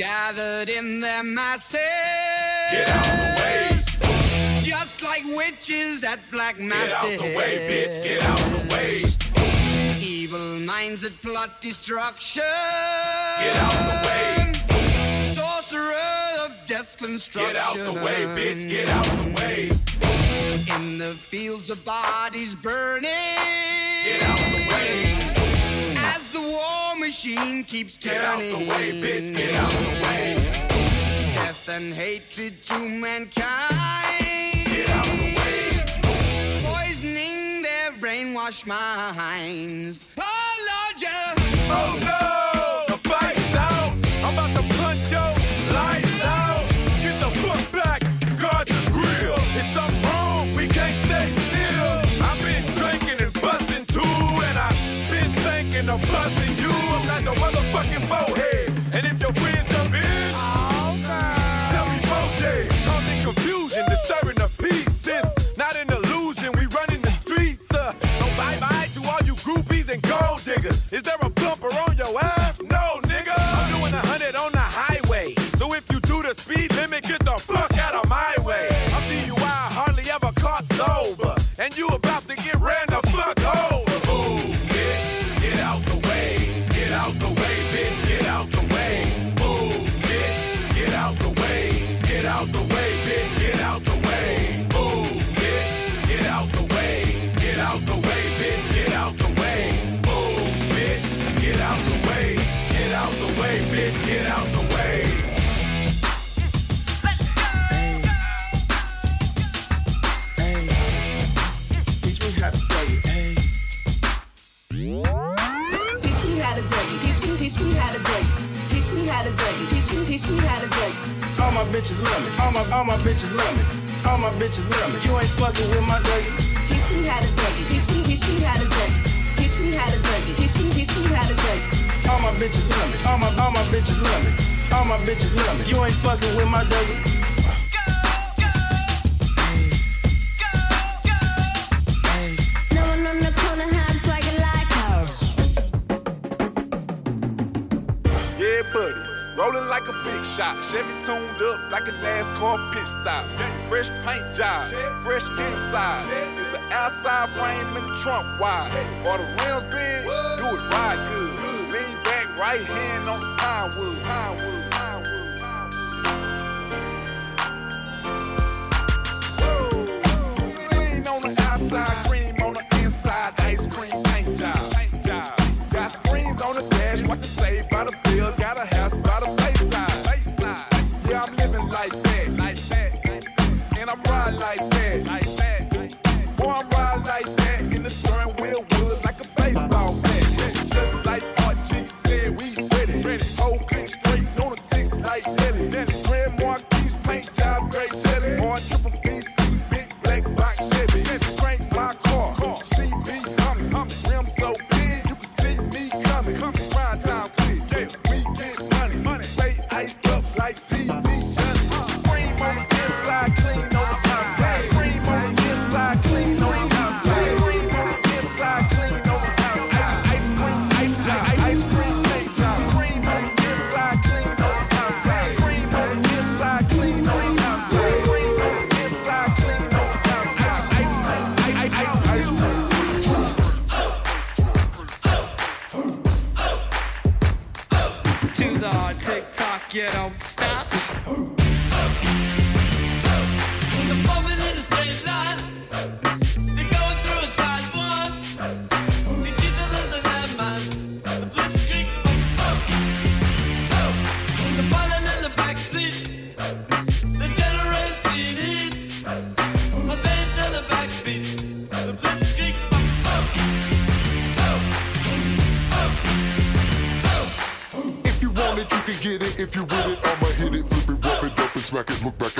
Gathered in their masses. Get out the way. Just like witches at black masses. Get out the way, bitch. Get out the way. Evil minds that plot destruction. Get out the way. Sorcerer of death's construction. Get out the way, bitch. Get out the way. In the fields of bodies burning. Get out the way. As the war machine keeps Get out the way, bitch. Get out the way. Death and hatred to mankind. Get out the way. Poisoning their brainwashed minds. Oh, Lord, yeah. Oh of busting you. I'm not the motherfucking bowhead. And if your friends jump in, tell me both day. Causing confusion, disturbing the peace. It's not an illusion. We running the streets. Uh, so bye bye to all you groupies and gold diggers. Is there a bumper on your ass? No, nigga. I'm doing a hundred on the highway. So if you do the speed limit, get the fuck out of my way. I'm DUI, hardly ever caught sober. Teach me, how to it. All my bitches love me. All my all my bitches love me. All my bitches love me. You ain't fucking with my nigga. Teach me how to it. Teach me, teach me how to it. Teach me how to it. Teach me, teach me how to it. All my bitches love me. All my all my bitches love me. All my bitches love me. You ain't fucking with my nigga. Like a big shot. Chevy tuned up like a NASCAR pit stop. Fresh paint job, fresh inside. Is the outside frame in the trunk wide? Or the rims big? Do it right good. Lean back, right hand on the. Pine wood, smack it. Look back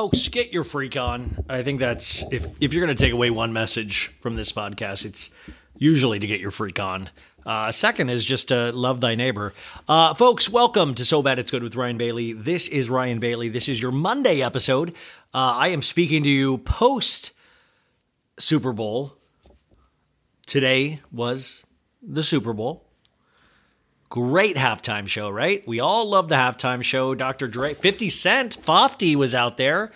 folks, get your freak on. I think that's if if you're going to take away one message from this podcast, it's usually to get your freak on. Uh, second is just to love thy neighbor. Uh, folks, welcome to So Bad It's Good with Ryan Bailey. This is Ryan Bailey. This is your Monday episode. Uh, I am speaking to you post Super Bowl. Today was the Super Bowl. Great halftime show, right? We all love the halftime show. Dr. Dre, 50 Cent, Fofty was out there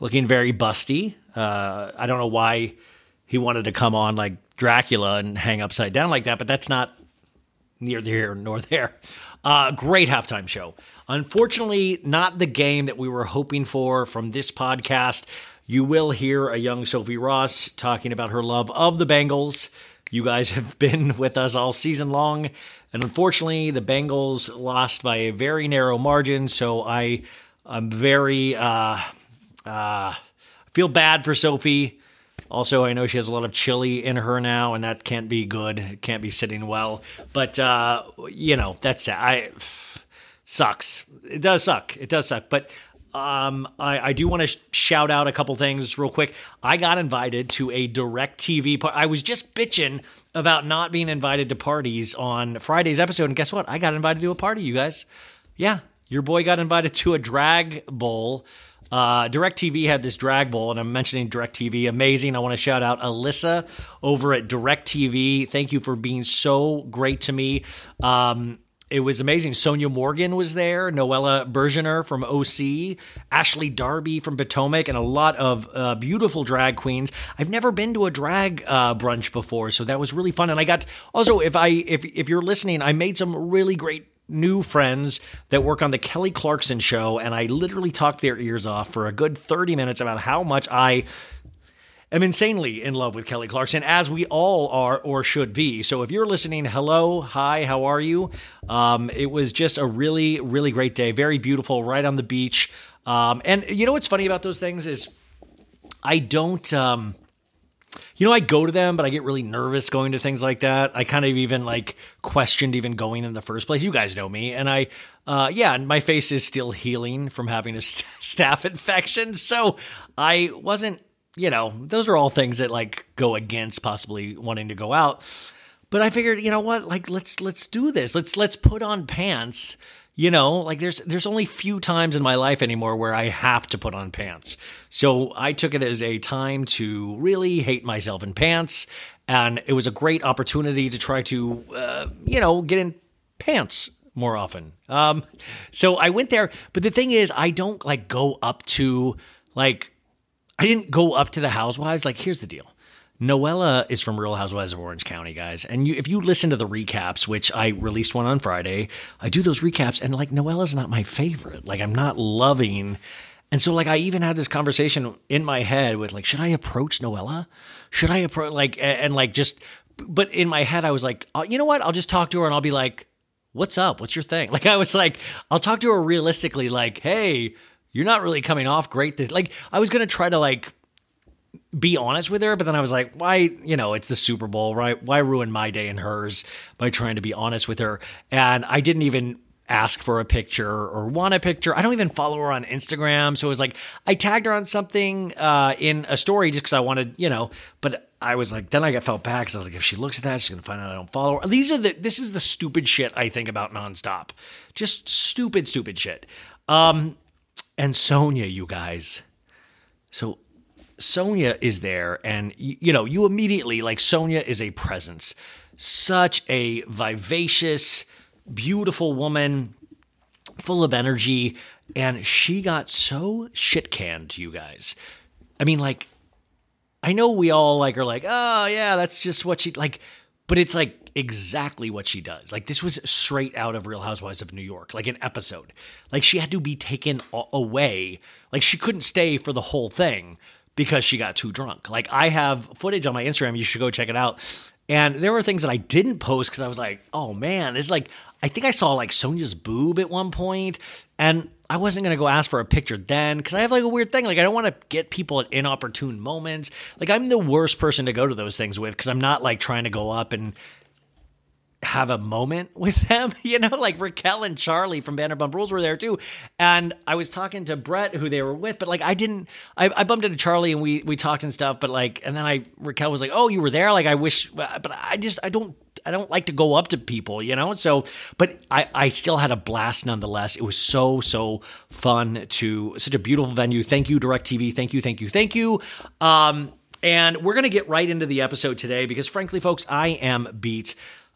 looking very busty. Uh, I don't know why he wanted to come on like Dracula and hang upside down like that, but that's not near here nor there. Uh, great halftime show. Unfortunately, not the game that we were hoping for from this podcast. You will hear a young Sophie Ross talking about her love of the Bengals. You guys have been with us all season long, and unfortunately, the Bengals lost by a very narrow margin. So I, I'm very uh, uh, feel bad for Sophie. Also, I know she has a lot of chili in her now, and that can't be good. It can't be sitting well. But uh, you know, that's I sucks. It does suck. It does suck. But um, I, I do want to sh- shout out a couple things real quick. I got invited to a DirecTV party. I was just bitching about not being invited to parties on Friday's episode, and guess what? I got invited to a party, you guys. Yeah, your boy got invited to a drag bowl. Uh, DirecTV had this drag bowl, and I'm mentioning DirecTV. Amazing. I want to shout out Alyssa over at DirecTV. Thank you for being so great to me. Um, it was amazing. Sonja Morgan was there, Noella Bergener from OC, Ashley Darby from Potomac, and a lot of uh, beautiful drag queens. I've never been to a drag uh, brunch before, so that was really fun. And I got also, if I if if you're listening, I made some really great new friends that work on the Kelly Clarkson show, and I literally talked their ears off for a good 30 minutes about how much I am insanely in love with Kelly Clarkson, as we all are or should be. So if you're listening, hello, hi, how are you? Um, it was just a really, really great day. Very beautiful, right on the beach. Um, and you know what's funny about those things is I don't. Um, you know, I go to them, but I get really nervous going to things like that. I kind of even like questioned even going in the first place. You guys know me, and I, uh, yeah, and my face is still healing from having a st- staph infection, so I wasn't. You know, those are all things that like go against possibly wanting to go out. But I figured, you know what? Like, let's let's do this. Let's let's put on pants you know like there's there's only few times in my life anymore where i have to put on pants so i took it as a time to really hate myself in pants and it was a great opportunity to try to uh, you know get in pants more often um so i went there but the thing is i don't like go up to like i didn't go up to the housewives like here's the deal Noella is from Real Housewives of Orange County, guys. And you, if you listen to the recaps, which I released one on Friday, I do those recaps, and like Noella's not my favorite. Like I'm not loving. And so like I even had this conversation in my head with like, should I approach Noella? Should I approach like and, and like just? But in my head, I was like, oh, you know what? I'll just talk to her and I'll be like, what's up? What's your thing? Like I was like, I'll talk to her realistically, like, hey, you're not really coming off great. This like I was gonna try to like be honest with her, but then I was like, why, you know, it's the Super Bowl, right? Why ruin my day and hers by trying to be honest with her? And I didn't even ask for a picture or want a picture. I don't even follow her on Instagram. So it was like I tagged her on something uh, in a story just because I wanted, you know, but I was like, then I got felt because I was like, if she looks at that, she's gonna find out I don't follow her. These are the this is the stupid shit I think about nonstop. Just stupid, stupid shit. Um and Sonja, you guys. So Sonja is there, and you, you know, you immediately like Sonia is a presence. Such a vivacious, beautiful woman, full of energy, and she got so shit canned, you guys. I mean, like, I know we all like are like, oh yeah, that's just what she like, but it's like exactly what she does. Like this was straight out of Real Housewives of New York, like an episode. Like she had to be taken away. Like she couldn't stay for the whole thing because she got too drunk. Like I have footage on my Instagram. You should go check it out. And there were things that I didn't post because I was like, oh man, this is like, I think I saw like Sonja's boob at one point, and I wasn't gonna go ask for a picture then because I have like a weird thing. Like I don't want to get people at inopportune moments. Like I'm the worst person to go to those things with because I'm not like trying to go up and have a moment with them. You know, like Raquel and Charlie from Vanderpump Rules were there too. And I was talking to Brett, who they were with, but like I didn't, I, I bumped into Charlie and we we talked and stuff. But like, and then I Raquel was like, "Oh, you were there." Like I wish, but I just I don't. I don't like to go up to people, you know? So, but I, I still had a blast nonetheless. It was so, so fun to such a beautiful venue. Thank you, DirecTV. Thank you, thank you, thank you. Um, and we're going to get right into the episode today because, frankly, folks, I am beat.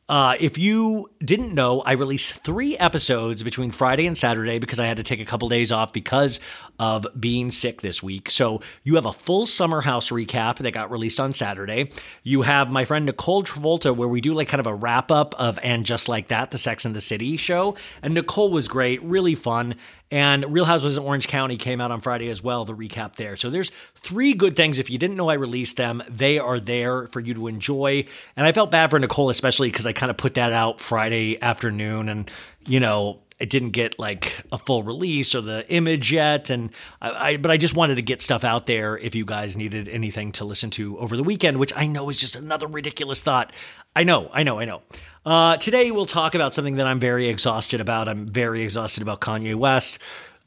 Uh, if you didn't know, I released three episodes between Friday and Saturday because I had to take a couple days off because of being sick this week. So you have a full Summer House recap that got released on Saturday. You have my friend Nicole Travolta, where we do like kind of a wrap up of And Just Like That, the Sex and the City show. And Nicole was great, really fun. And Real Housewives in Orange County came out on Friday as well, the recap there. So there's three good things. If you didn't know I released them, they are there for you to enjoy. And I felt bad for Nicole, especially because I kind of put that out Friday afternoon and, you know, it didn't get like a full release or the image yet and I, I, but i just wanted to get stuff out there if you guys needed anything to listen to over the weekend which i know is just another ridiculous thought. I know i know i know. Uh, today we'll talk about something that i'm very exhausted about. I'm very exhausted about kanye west.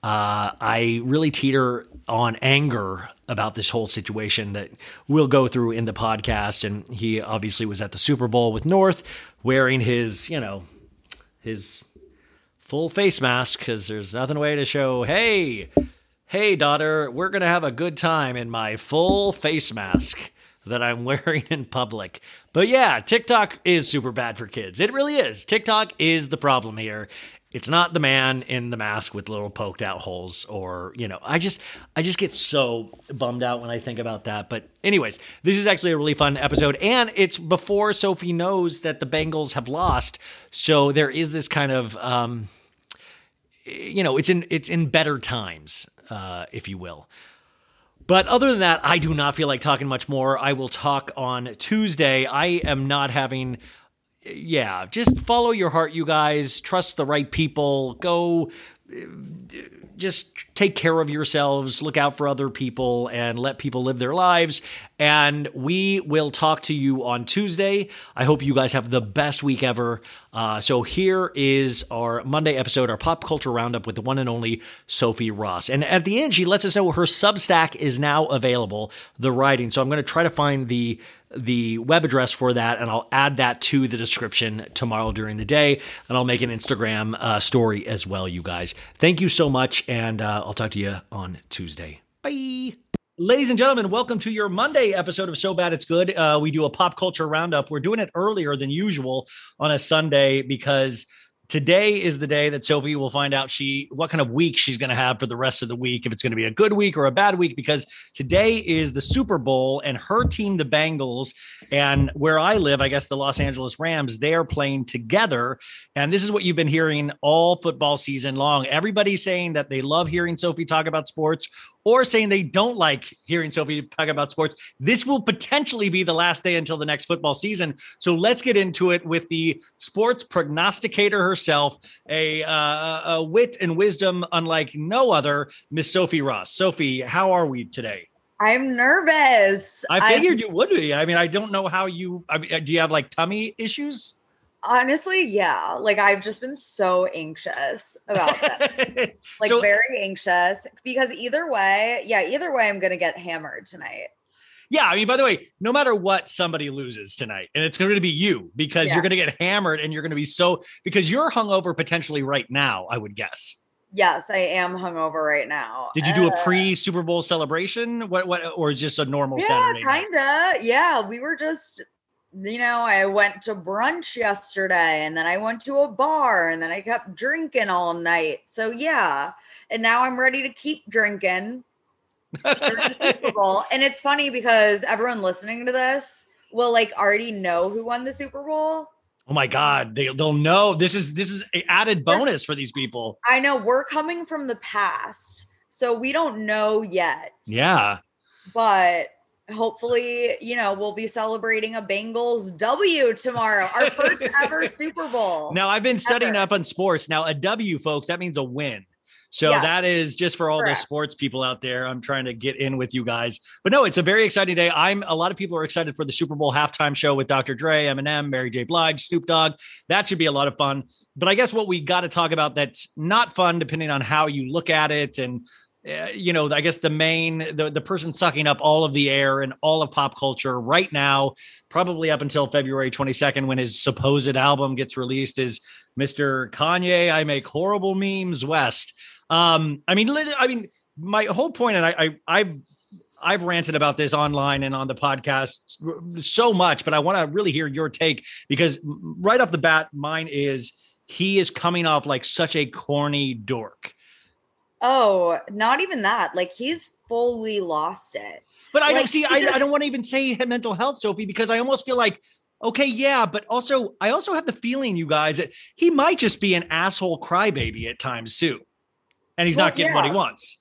Uh, i really teeter on anger about this whole situation that we'll go through in the podcast and he obviously was at the super bowl with north wearing his you know his full face mask because there's nothing way to show, hey, hey, daughter, we're going to have a good time in my full face mask that I'm wearing in public. But yeah, TikTok is super bad for kids. It really is. TikTok is the problem here. It's not the man in the mask with little poked out holes or, you know, I just I just get so bummed out when I think about that. But anyways, this is actually a really fun episode and it's before Sophie knows that the Bengals have lost. So there is this kind of um you know, it's in it's in better times, uh, if you will. But other than that, I do not feel like talking much more. I will talk on Tuesday. I am not having yeah, just follow your heart, you guys. Trust the right people. Go just take care of yourselves, look out for other people, and let people live their lives. And we will talk to you on Tuesday. I hope you guys have the best week ever. Uh, so here is our Monday episode, our pop culture roundup with the one and only Sophie Ross. And at the end, she lets us know her Substack is now available, the writing. So I'm going to try to find the the web address for that, and I'll add that to the description tomorrow during the day, and I'll make an Instagram uh, story as well, you guys. Thank you so much, and uh, I'll talk to you on Tuesday. Bye. Ladies and gentlemen, welcome to your Monday episode of So Bad It's Good. Uh, we do a pop culture roundup. We're doing it earlier than usual on a Sunday because today is the day that Sophie will find out she what kind of week she's going to have for the rest of the week if it's going to be a good week or a bad week because today is the Super Bowl and her team the Bengals and where I live I guess the Los Angeles Rams they're playing together and this is what you've been hearing all football season long everybody's saying that they love hearing Sophie talk about sports or saying they don't like hearing Sophie talk about sports. This will potentially be the last day until the next football season. So let's get into it with the sports prognosticator herself, a, uh, a wit and wisdom unlike no other, Miss Sophie Ross. Sophie, how are we today? I'm nervous. I figured you would be. I mean, I don't know how you. I mean, do you have like tummy issues? Honestly, yeah. Like I've just been so anxious about that. like So- very anxious because either way, yeah, either way, I'm gonna get hammered tonight. Yeah, I mean, by the way, no matter what, somebody loses tonight, and it's going to be you because Yeah. you're going to get hammered, and you're going to be so because you're hungover potentially right now. I would guess. Yes, I am hungover right now. Did you do a Uh, pre Super Bowl celebration? What what or just a normal Yeah, Saturday? kinda. Yeah, we were just, you know, I went to brunch yesterday, and then I went to a bar, and then I kept drinking all night. So yeah, and now I'm ready to keep drinking. Super Bowl. And it's funny because everyone listening to this will like already know who won the Super Bowl. Oh my God, they they'll know this is this is an added bonus for these people. I know we're coming from the past, so we don't know yet. Yeah. But hopefully, you know, we'll be celebrating a Bengals W tomorrow, our first ever Super Bowl. Now I've been studying Ever. up on sports. Now a W, folks, that means a win. So Yeah. that is just for all Correct. the sports people out there. I'm trying to get in with you guys. But no, it's a very exciting day. I'm a lot of people are excited for the Super Bowl halftime show with Dr. Dre, Eminem, Mary J. Blige, Snoop Dogg. That should be a lot of fun. But I guess what we got to talk about that's not fun, depending on how you look at it, and uh, you know, I guess the main the the person sucking up all of the air and all of pop culture right now, probably up until February 22nd when his supposed album gets released, is Mr. Kanye. I make horrible memes West. Um, I mean, I mean, my whole point, and I, I I've I've ranted about this online and on the podcast so much, but I want to really hear your take because right off the bat, mine is he is coming off like such a corny dork. Oh, not even that. Like he's fully lost it. But I Like, don't see. I, I don't want to even say mental health, Sophie, because I almost feel like, okay, yeah, but also I also have the feeling, you guys, that he might just be an asshole crybaby at times too, and he's Well, not getting what he wants.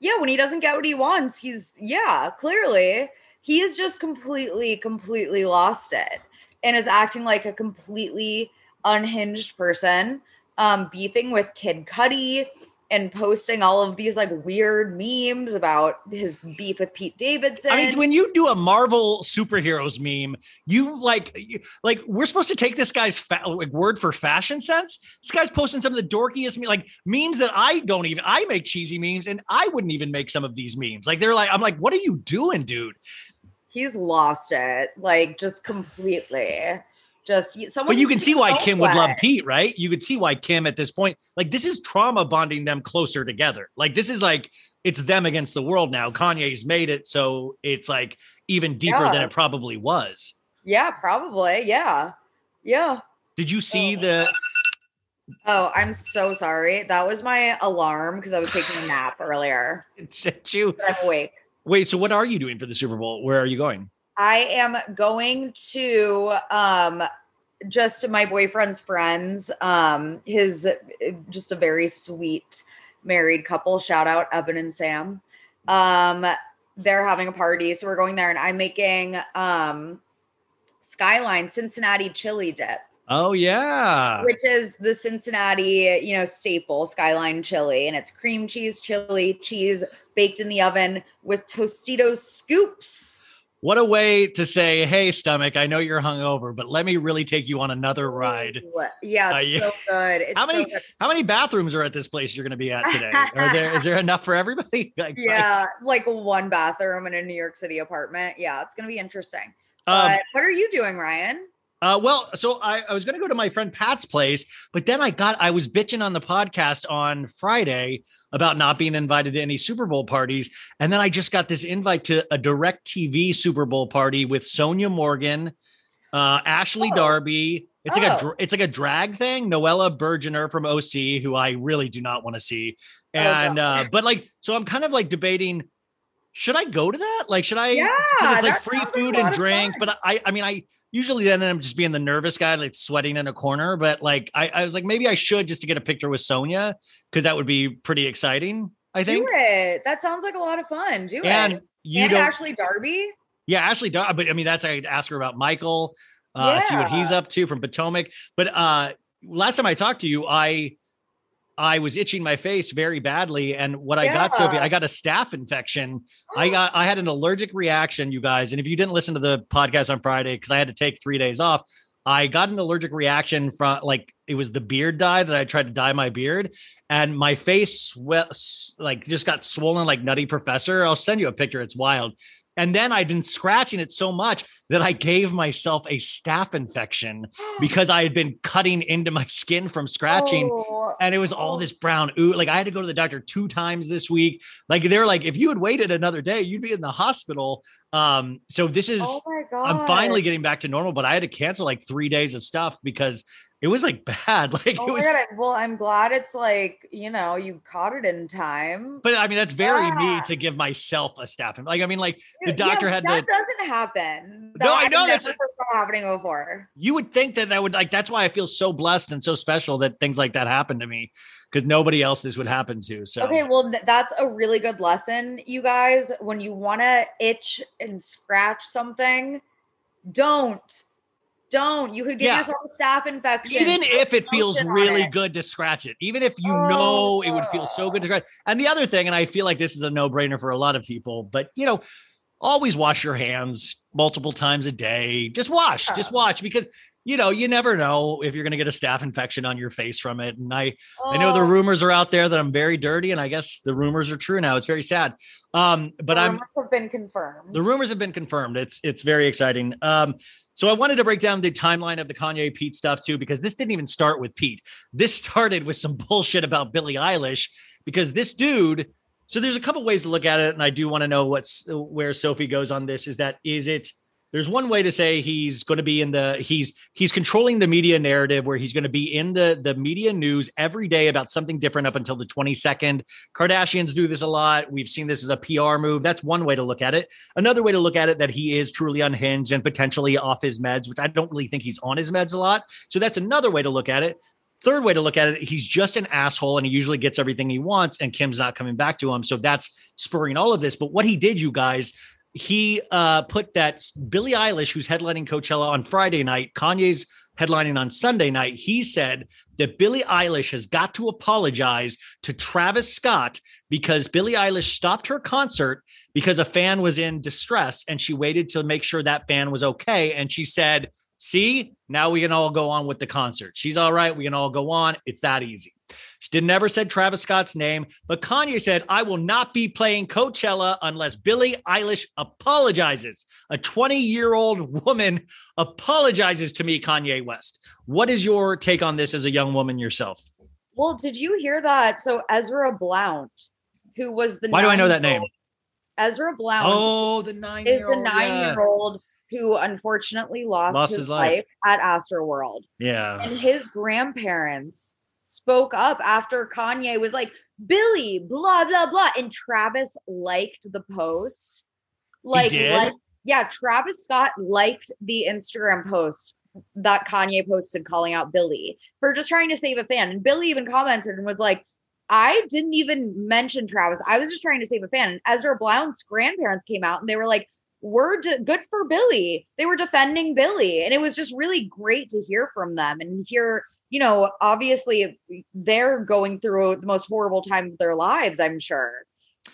yeah, when he doesn't get what he wants, he's yeah, clearly he is just completely, completely lost it and is acting like a completely unhinged person, um, beefing with Kid Cudi and posting all of these like weird memes about his beef with Pete Davidson. I mean, when you do a Marvel superheroes meme, you like, you- like we're supposed to take this guy's fa- like, word for fashion sense. This guy's posting some of the dorkiest me- like memes that I don't even. I make cheesy memes, and I wouldn't even make some of these memes. Like they're like, I'm like, what are you doing, dude? he's lost it, like just completely. Just someone. But you can see why Kim would love. Pete, right? You could see why Kim at this point, like this is trauma bonding them closer together. Like this is like it's them against the world now. Kanye's made it, so it's like even deeper than it probably was. Yeah, probably. Yeah, yeah. Did you see oh. the? Oh, I'm so sorry. That was my alarm because I was taking a nap earlier. It sent you. But I'm awake. Wait, so what are you doing for the Super Bowl? Where are you going? I am going to um just my boyfriend's friends. Um his just a very sweet married couple. Shout out Evan and Sam. Um they're having a party, so we're going there and I'm making um Skyline Cincinnati chili dip. Oh yeah. which is the Cincinnati, you know, staple skyline chili, and it's cream cheese chili, cheese baked in the oven with Tostitos scoops. What a way to say, "Hey, stomach, I know you're hungover, but let me really take you on another ride." Yeah, Uh, yeah. so good. It's How so many good. how many bathrooms are at this place you're going to be at today? Are there is there enough for everybody? Like, Yeah, like one bathroom in a New York City apartment. Yeah, it's gonna be interesting. Um, But what are you doing, Ryan? Uh, well, so I, I was going to go to my friend Pat's place, but then I got I was bitching on the podcast on Friday about not being invited to any Super Bowl parties, and then I just got this invite to a DirecTV Super Bowl party with Sonja Morgan, uh, Ashley Darby. It's like a Oh. it's like a drag thing. Noella Bergener from OC, who I really do not want to see, Oh, and uh, but like so I'm kind of like debating. Should I go to that? Like, should I? Yeah, it's like free food and drink. But I, I mean, I usually then I'm just being the nervous guy, like sweating in a corner. But like, I, I was like, maybe I should just to get a picture with Sonja because that would be pretty exciting. I think. Do it. That sounds like a lot of fun. Do And it. you and. Ashley Darby. yeah, Ashley. Dar- But I mean, that's I'd ask her about Michael. Uh, See what he's up to from Potomac. But uh, last time I talked to you, I I was itching my face very badly. And what I got, Sophie, I got a staph infection. I got, I had an allergic reaction, you guys. And if you didn't listen to the podcast on Friday, because I had to take three days off, I got an allergic reaction from like it was the beard dye that I tried to dye my beard, and my face swe- like just got swollen like Nutty Professor. I'll send you a picture. It's wild. And then I'd been scratching it so much that I gave myself a staph infection because I had been cutting into my skin from scratching Oh, and it was all this brown ooh. Like I had to go to the doctor two times this week. Like they're like, if you had waited another day, you'd be in the hospital. Um, so this is Oh. I'm finally getting back to normal, but I had to cancel like three days of stuff because it was like bad. Like Oh it was god. Well, I'm glad it's like, you know, you caught it in time. but I mean that's very me to give myself a staph. Like I mean, like the doctor but had that to doesn't happen. No, I know that's- that happening before. you would think that that would like that's why I feel so blessed and so special that things like that happen to me because nobody else this would happen to. So Okay, well, that's a really good lesson, you guys. When you want to itch and scratch something, don't. Don't. You could get Yeah. yourself a staph infection. even if it feels really it. good to scratch it, even if you Oh, know it would feel so good to oh. scratch. And the other thing, and I feel like this is a no brainer for a lot of people, but you know, always wash your hands multiple times a day. Just wash, just wash because you know, you never know if you're going to get a staph infection on your face from it. And I, I know the Oh. rumors are out there that I'm very dirty, and I guess the rumors are true now. It's very sad. Um, but The I'm have been confirmed. the rumors have been confirmed. It's it's very exciting. Um, so I wanted to break down the timeline of the Kanye Pete stuff too, because this didn't even start with Pete. This started with some bullshit about Billie Eilish, because this dude. So there's a couple ways to look at it, and I do want to know what's where Sophie goes on this. Is that is it? There's one way to say he's going to be in the he's he's controlling the media narrative where he's going to be in the the media news every day about something different up until the 22nd. Kardashians do this a lot. We've seen this as a PR move. That's one way to look at it. Another way to look at it that he is truly unhinged and potentially off his meds, which I don't really think he's on his meds a lot. So that's another way to look at it. Third way to look at it, he's just an asshole and he usually gets everything he wants, and Kim's not coming back to him. So that's spurring all of this. But what he did, you guys, he uh, put that Billie Eilish, who's headlining Coachella on Friday night, Kanye's headlining on Sunday night. He said that Billie Eilish has got to apologize to Travis Scott because Billie Eilish stopped her concert because a fan was in distress and she waited to make sure that fan was okay. And she said, See, now we can all go on with the concert. She's all right. We can all go on. It's that easy. She did never said Travis Scott's name, but Kanye said, I will not be playing Coachella unless Billie Eilish apologizes. A 20 year old woman apologizes to me, Kanye West. What is your take on this as a young woman yourself? Well, did you hear that? So Ezra Blount, who was the Why do I know that name? Ezra Blount Oh, the nine is the nine-year-old who unfortunately lost, Lost his, his life. life at Astroworld. Yeah. And his grandparents spoke up after Kanye was like, Billie, blah, blah, blah. And Travis liked the post. Like, like yeah, Travis Scott liked the Instagram post that Kanye posted calling out Billie for just trying to save a fan. And Billie even commented and was like, I didn't even mention Travis. I was just trying to save a fan. And Ezra Blount's grandparents came out and they were like, we're de- good for Billie. They were defending Billie. And it was just really great to hear from them and hear, you know, obviously they're going through the most horrible time of their lives, I'm sure.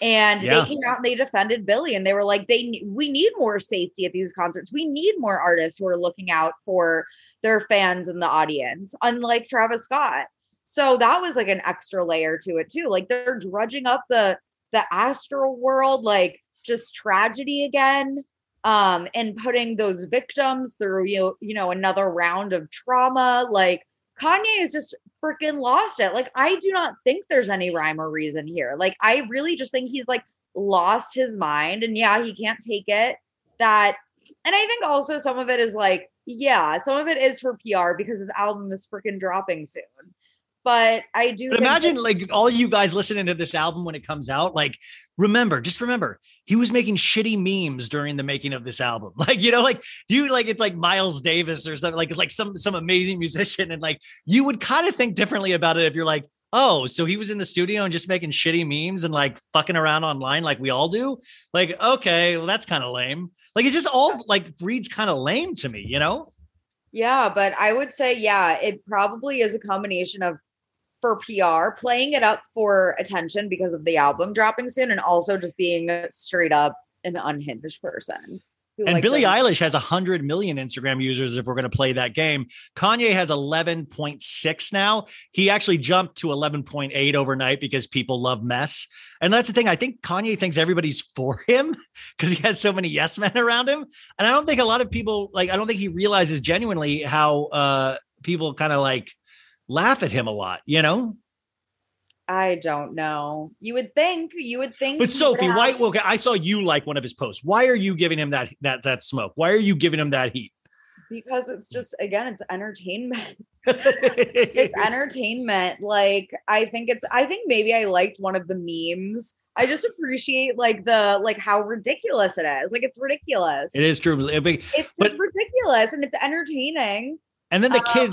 And Yeah. they came out and they defended Billie and they were like, they we need more safety at these concerts. We need more artists who are looking out for their fans and the audience, unlike Travis Scott. So that was like an extra layer to it too. Like they're drudging up the the Astroworld, like just tragedy again, um, and putting those victims through you you know another round of trauma. Like Kanye is just freaking lost it. Like I do not think there's any rhyme or reason here. Like I really just think he's like lost his mind, and yeah, he can't take it. That, and I think also some of it is like, yeah, some of it is for PR because his album is freaking dropping soon. But I do But imagine that- like all you guys listening to this album when it comes out, like remember, just remember, he was making shitty memes during the making of this album. Like, you know, like you like it's like Miles Davis or something, like it's like some some amazing musician. And like you would kind of think differently about it if you're like, oh, so he was in the studio and just making shitty memes and like fucking around online like we all do. Like, okay, well, that's kind of lame. Like it just all like reads kind of lame to me, you know? Yeah, but I would say, yeah, it probably is a combination of for PR, playing it up for attention because of the album dropping soon, and also just being straight up an unhinged person. And like, Billie doesn't- Eilish has 100 million Instagram users if we're going to play that game. Kanye has 11.6 now. He actually jumped to 11.8 overnight because people love mess. And that's the thing. I think Kanye thinks everybody's for him because he has so many yes men around him. And I don't think a lot of people, like, I don't think he realizes genuinely how uh, people kind of like laugh at him a lot, you know? I don't know. You would think. You would think. But Sophie, have- why? Okay, I saw you like one of his posts. Why are you giving him that that that smoke? Why are you giving him that heat? Because it's just again, it's entertainment. it's entertainment. Like I think it's. I think maybe I liked one of the memes. I just appreciate like the like how ridiculous it is. Like it's ridiculous. It is true. It's but- just ridiculous and it's entertaining. And then the Um, kid,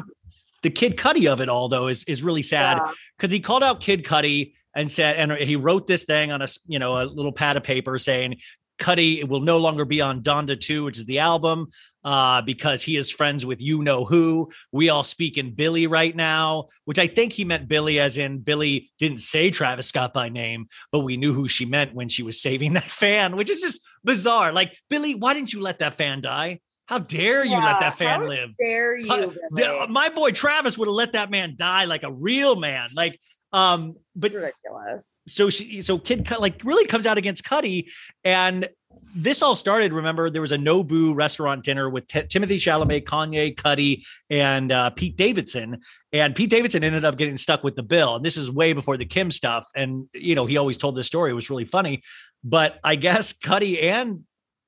the Kid Cudi of it all, though, is is really sad Yeah. because he called out Kid Cudi and said, and he wrote this thing on a you know a little pad of paper saying. Cudi will no longer be on Donda 2, which is the album, uh, because he is friends with you know who. We all speak in Billie right now, which I think he meant Billie as in Billie didn't say Travis Scott by name, but we knew who she meant when she was saving that fan, which is just bizarre. Like, Billie, why didn't you let that fan die? How dare you let that fan how live? Dare you? My boy Travis would have let that man die like a real man. Like, um, but ridiculous. So she, so Kid like really comes out against Cudi, and this all started. Remember, there was a Nobu restaurant dinner with T- Timothée Chalamet, Kanye, Cudi, and uh, Pete Davidson. And Pete Davidson ended up getting stuck with the bill. And this is way before the Kim stuff. And you know, he always told this story. It was really funny. But I guess Cudi and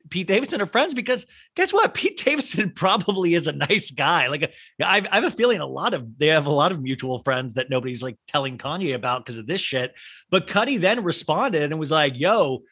Pete Davidson are friends because guess what? Pete Davidson probably is a nice guy. Like I've, I have a feeling a lot of they have a lot of mutual friends that nobody's like telling Kanye about because of this shit. But Cudi then responded and was like, "Yo,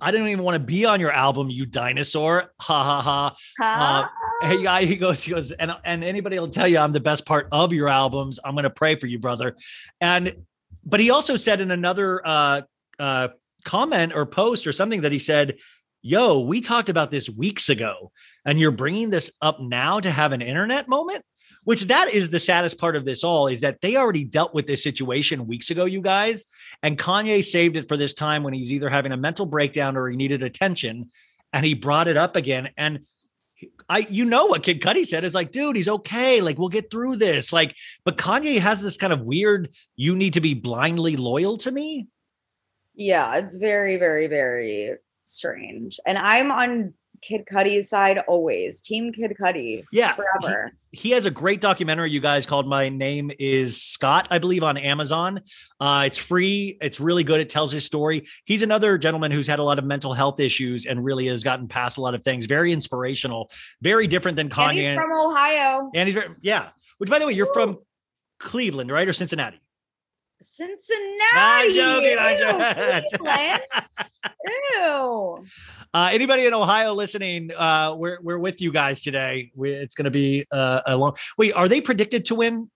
I didn't even want to be on your album, you dinosaur." Ha ha ha. Uh, hey, guy, he goes, he goes, and and anybody will tell you I'm the best part of your albums. I'm gonna pray for you, brother. And but he also said in another uh uh comment or post or something that he said, "Yo, we talked about this weeks ago, and you're bringing this up now to have an internet moment." Which that is the saddest part of this all is that they already dealt with this situation weeks ago, you guys, and Kanye saved it for this time when he's either having a mental breakdown or he needed attention, and he brought it up again. And I, you know what Kid Cudi said is like, dude, he's okay. Like, we'll get through this. Like, but Kanye has this kind of weird, you need to be blindly loyal to me. Yeah, it's very, very, very strange. And I'm on Kid Cudi's side always. Team Kid Cudi. Yeah. Forever. He has a great documentary, you guys, called My Name is Scott, I believe, on Amazon. Uh, it's free. It's really good. It tells his story. He's another gentleman who's had a lot of mental health issues and really has gotten past a lot of things. Very inspirational, very different than And Kanye. he's from Ohio. and he's very, yeah. Which, by the way, you're from Cleveland, right? Or Cincinnati? Cincinnati. joking, I'm Ew, joking. Cleveland. Ew. Uh, anybody in Ohio listening, uh, we're we're with you guys today. We, it's going to be uh, a long. Wait, are they predicted to win?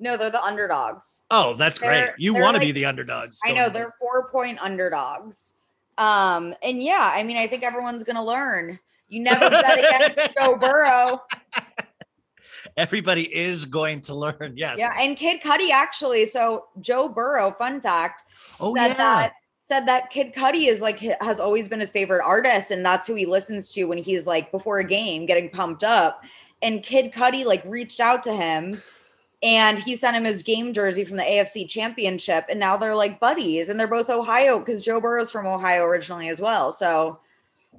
No, they're the underdogs. Oh, that's great. They're- You want to like- be the underdogs. I know you? they're four point underdogs. Um, and yeah, I mean, I think everyone's gonna learn. You never bet against Joe Burrow. Everybody is going to learn. Yes. Yeah, and Kid Cudi actually. So Joe Burrow, fun fact, Oh, said yeah. that said that Kid Cudi is like has always been his favorite artist, and that's who he listens to when he's like before a game getting pumped up. And Kid Cudi like reached out to him, and he sent him his game jersey from the AFC Championship, and now they're like buddies, and they're both Ohio because Joe Burrow's from Ohio originally as well. So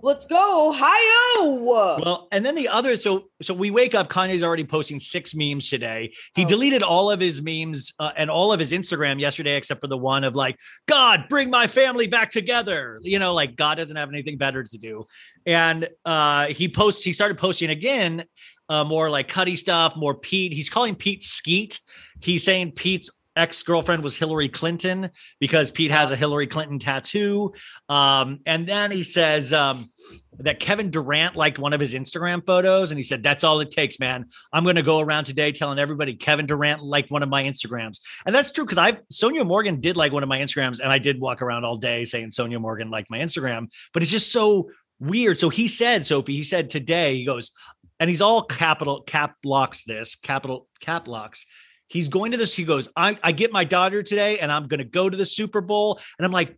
let's go Ohio! Well, and then the other, so so we wake up. Kanye's already posting six memes today. Oh. He deleted all of his memes uh, and all of his Instagram yesterday, except for the one of like, God, bring my family back together. You know, like God doesn't have anything better to do. And uh, he posts. He started posting again, uh, more like Cudi stuff, more Pete. He's calling Pete Skeet. He's saying Pete's ex girlfriend was Hillary Clinton because Pete has a Hillary Clinton tattoo. Um, and then he says um, that Kevin Durant liked one of his Instagram photos, and he said, "That's all it takes, man. I'm going to go around today telling everybody Kevin Durant liked one of my Instagrams." And that's true because I Sonja Morgan did like one of my Instagrams, and I did walk around all day saying Sonja Morgan liked my Instagram. But it's just so weird. So he said, Sophie, he said today, he goes, and he's all capital cap locks this capital cap locks. He's going to this. He goes, I, I get my daughter today and I'm going to go to the Super Bowl. And I'm like,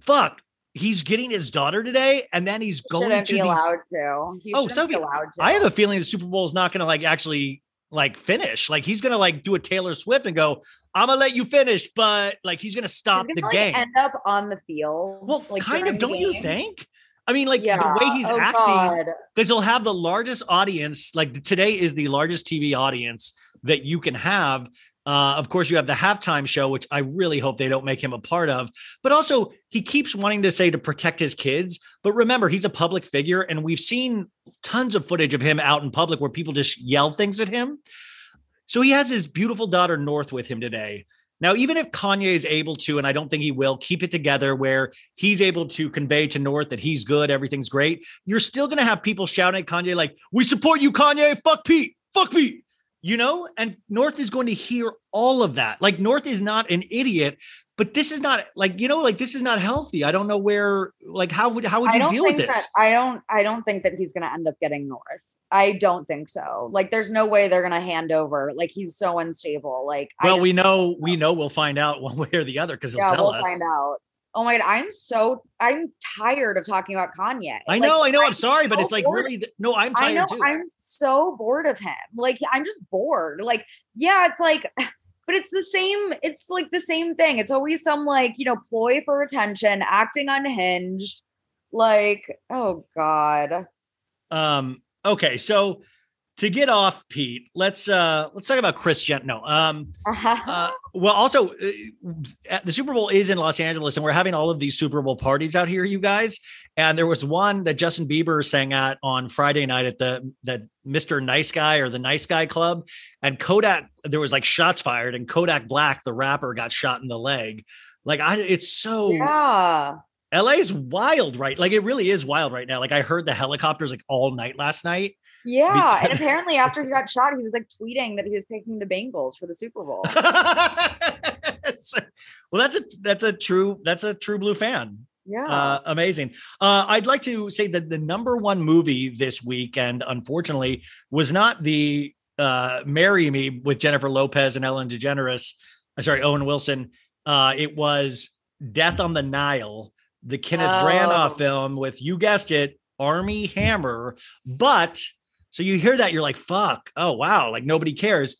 fuck, he's getting his daughter today. And then he's going to be these. allowed to. He Oh, Sophie, allowed to. I have a feeling the Super Bowl is not going to like actually like finish. Like he's going to like do a Taylor Swift and go, I'm going to let you finish. But like he's going to stop He's the gonna, game. Like, end up on the field. Well, like, kind of, don't the you think? I mean, like Yeah. the way he's Oh, acting, because he'll have the largest audience. Like today is the largest TV audience that you can have. Uh, of course, you have the halftime show, which I really hope they don't make him a part of. But also, he keeps wanting to say to protect his kids. But remember, he's a public figure, and we've seen tons of footage of him out in public where people just yell things at him. So he has his beautiful daughter North with him today. Now, even if Kanye is able to, and I don't think he will, keep it together where he's able to convey to North that he's good, everything's great, you're still going to have people shouting at Kanye, like, we support you, Kanye, fuck Pete, fuck Pete, you know? And North is going to hear all of that. Like, North is not an idiot, but this is not like, you know, like this is not healthy. I don't know where, like, how would, how would I you don't deal with think this? that I don't I don't think that he's gonna end up getting North. I don't think so. Like there's no way they're gonna hand over. Like he's so unstable. Like well, we know, we know we'll find out one way or the other because he'll yeah, tell we'll us. find out. Oh my god, I'm so I'm tired of talking about Kanye. I Like, know, I know. I'm I'm sorry, but it's like bored- really, no, I'm I tired know too. I'm so bored of him. Like I'm just bored. Like yeah, it's like but it's the same it's like the same thing. It's always some like, you know, ploy for attention, acting unhinged. Like, oh god. Um, okay, so to get off Pete, let's uh let's talk about Chris Gent. No, um, uh, well, also uh, the Super Bowl is in Los Angeles, and we're having all of these Super Bowl parties out here, you guys. And there was one that Justin Bieber sang at on Friday night at the that Mr. Nice Guy or the Nice Guy Club, and Kodak. There was like shots fired, and Kodak Black, the rapper, got shot in the leg. Like I, it's so Yeah. LA is wild, right? Like it really is wild right now. Like I heard the helicopters like all night last night. Yeah, and apparently after he got shot, he was like tweeting that he was picking the Bengals for the Super Bowl. well, that's a that's a true that's a true blue fan. Yeah. Uh, amazing. Uh, I'd like to say that the number one movie this weekend, unfortunately, was not the uh, "Marry Me" with Jennifer Lopez and Ellen DeGeneres. uh, Sorry, Owen Wilson. Uh, it was "Death on the Nile," the Kenneth Oh. Branagh film with you guessed it, Armie Hammer. But so you hear that, you're like, "Fuck!" Oh wow! Like nobody cares.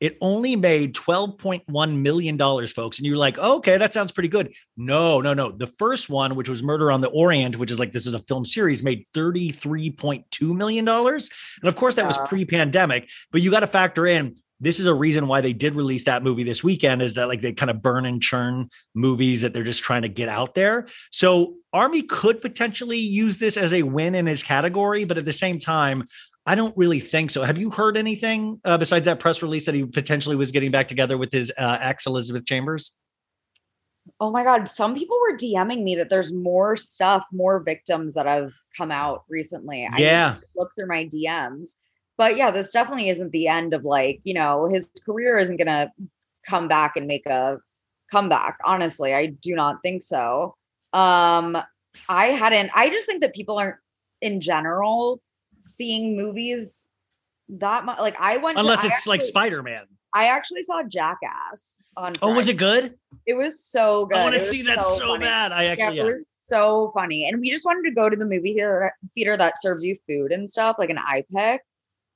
It only made $12.1 million, folks. And you're like, okay, that sounds pretty good. No, no, no. The first one, which was Murder on the Orient, which is like this is a film series, made $33.2 million. And of course, that was pre-pandemic, but you got to factor in this is a reason why they did release that movie this weekend is that like they kind of burn and churn movies that they're just trying to get out there. So Armie could potentially use this as a win in his category, but at the same time, I don't really think so. Have you heard anything uh, besides that press release that he potentially was getting back together with his uh, ex Elizabeth Chambers? Oh my god, some people were DMing me that there's more stuff, more victims that have come out recently. I Yeah. to look through my DMs. But yeah, this definitely isn't the end of like, you know, his career isn't gonna come back and make a comeback. Honestly, I do not think so. Um, I hadn't, I just think that people aren't in general seeing movies that much. Like I went Unless I it's like Spider Man. I actually saw Jackass on Oh, was it good? It was so good. I want to see that so, funny. bad. I actually, yeah, yeah. it was so funny. And we just wanted to go to the movie theater, theater that serves you food and stuff, like an iPic.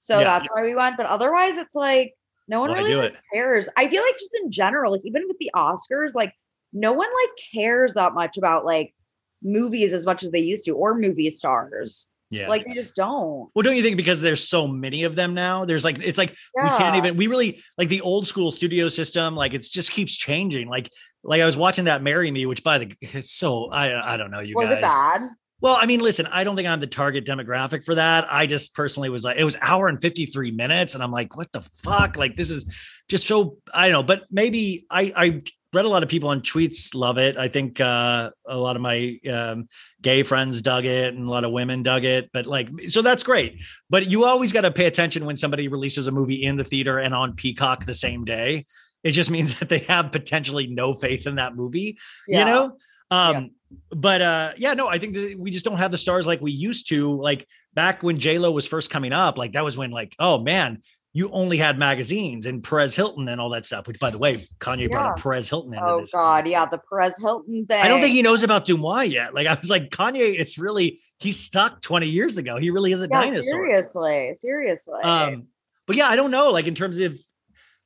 So Yeah. that's why we went. But otherwise, it's like no one Why really do like, it? cares. I feel like just in general, like even with the Oscars, like no one like cares that much about like movies as much as they used to, or movie stars. Yeah. Like they just don't. Well, don't you think because there's so many of them now? There's like it's like we can't even we really like the old school studio system. Like it's just keeps changing. Like like I was watching that "Marry Me," which by the it's so I I don't know you Was guys. it bad? Well, I mean, listen, I don't think I'm the target demographic for that. I just personally was like, it was hour and 53 minutes. And I'm like, what the fuck? Like, this is just so, I don't know, but maybe I, I read a lot of people on tweets love it. I think uh, a lot of my um, gay friends dug it and a lot of women dug it. But like, so that's great. But you always got to pay attention when somebody releases a movie in the theater and on Peacock the same day. It just means that they have potentially no faith in that movie, you know? Um, but uh, yeah, no, I think that we just don't have the stars like we used to. Like back when J Lo was first coming up, like that was when, like, oh man, you only had magazines and Perez Hilton and all that stuff. Which, by the way, Kanye brought up Perez Hilton into Oh. God, yeah, the Perez Hilton thing. I don't think he knows about DeuxMoi yet. Like I was like, Kanye, it's really he's stuck 20 years ago. He really is a Yeah, dinosaur. seriously, seriously. Um, but yeah, I don't know. Like in terms of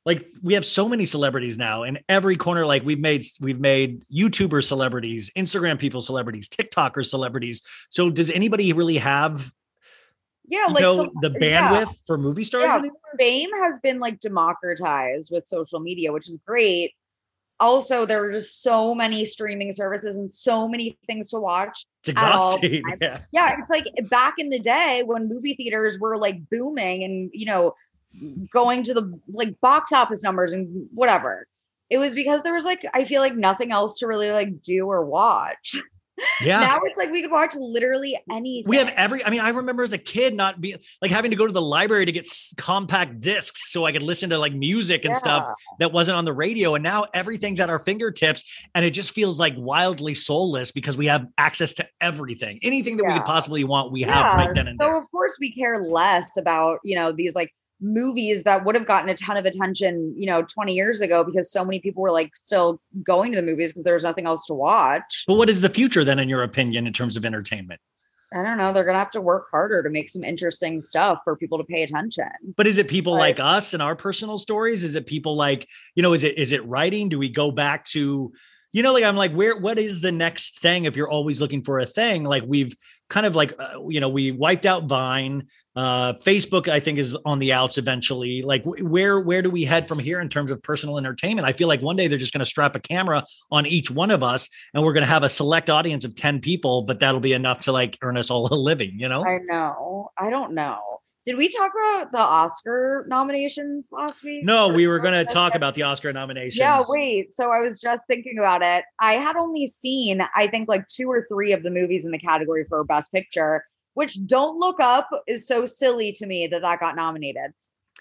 like we have so many celebrities now in every corner. Like we've made we've made YouTuber celebrities, Instagram people celebrities, TikTokers celebrities. So does anybody really have yeah, like know so- the yeah. bandwidth for movie stars Yeah, anymore? fame has been like democratized with social media, which is great. Also, there are just so many streaming services and so many things to watch. It's exhausting. Yeah. Yeah, it's like back in the day when movie theaters were like booming and you know going to the like box office numbers and whatever. It was because there was like I feel like nothing else to really like do or watch. Yeah. Now it's like we could watch literally anything. We have every. I mean, I remember as a kid not being like having to go to the library to get s- compact discs so I could listen to like music and stuff that wasn't on the radio. And now everything's at our fingertips, and it just feels like wildly soulless because we have access to everything. Anything that we could possibly want, we have right then and so there. of course we care less about you know these like movies that would have gotten a ton of attention you know 20 years ago because so many people were like still going to the movies because there was nothing else to watch But what is the future then, in your opinion, in terms of entertainment? i don't know they're gonna have to work harder to make some interesting stuff for people to pay attention But is it people But- like us and our personal stories? Is it people like, you know, is it is it writing? Do we go back to, you know, like I'm like, where what is the next thing if you're always looking for a thing? Like we've kind of like uh, you know, we wiped out Vine. Uh Facebook I think is on the outs eventually. Like wh- where where do we head from here in terms of personal entertainment? I feel like one day they're just going to strap a camera on each one of us and we're going to have a select audience of 10 people, but that'll be enough to like earn us all a living, you know? i know i don't know did we talk about the oscar nominations last week No, we were going to talk about the Oscar nominations. Yeah, wait. So I was just thinking about it. I had only seen, I think, like two or three of the movies in the category for Best Picture, which don't look up is so silly to me that that got nominated.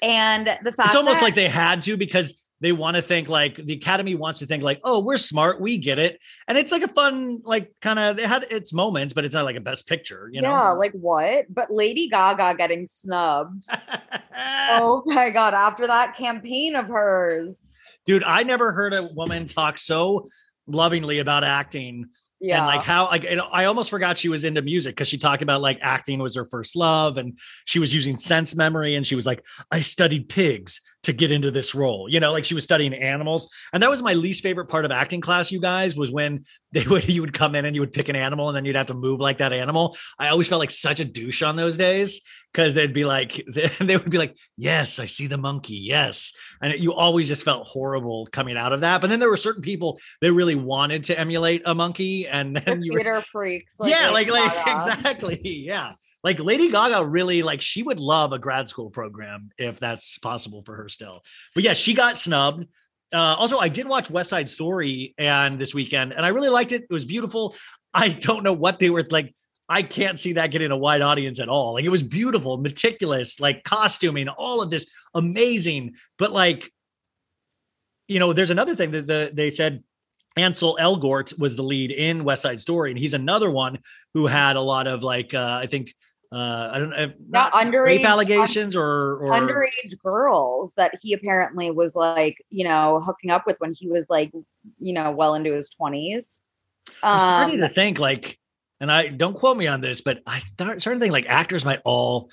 And the fact it's almost that- like they had to because they want to think like the academy wants to think like oh we're smart we get it and it's like a fun like kind of it had its moments but it's not like a best picture you know yeah, like what? But Lady Gaga getting snubbed. oh my god! After that campaign of hers, dude i never heard a woman talk so lovingly about acting yeah, and like how like I almost forgot she was into music because she talked about like acting was her first love and she was using sense memory and she was like I studied pigs to get into this role. You know like she was studying animals. And that was my least favorite part of acting class you guys was when they would you would come in and you would pick an animal and then you'd have to move like that animal. I always felt like such a douche on those days because they'd be like they would be like yes I see the monkey yes and you always just felt horrible coming out of that but then there were certain people that really wanted to emulate a monkey and the then you were theater freaks. yeah, like like Gaga. exactly. Yeah. Like Lady Gaga really like she would love a grad school program if that's possible for her still. But yeah, she got snubbed. Uh, also, I did watch West Side Story and this weekend, and I really liked it. It was beautiful. I don't know what they were like. I can't see that getting a wide audience at all. Like it was beautiful, meticulous, like costuming, all of this amazing. But like, you know, there's another thing that the they said Ansel Elgort was the lead in West Side Story, and he's another one who had a lot of like uh, I think uh, I don't know not underage- rape allegations or or underage girls that he apparently was like, you know, hooking up with when he was like, you know, well into his 20s. I'm starting Um, to think like, and I don't quote me on this, but I to think like actors might all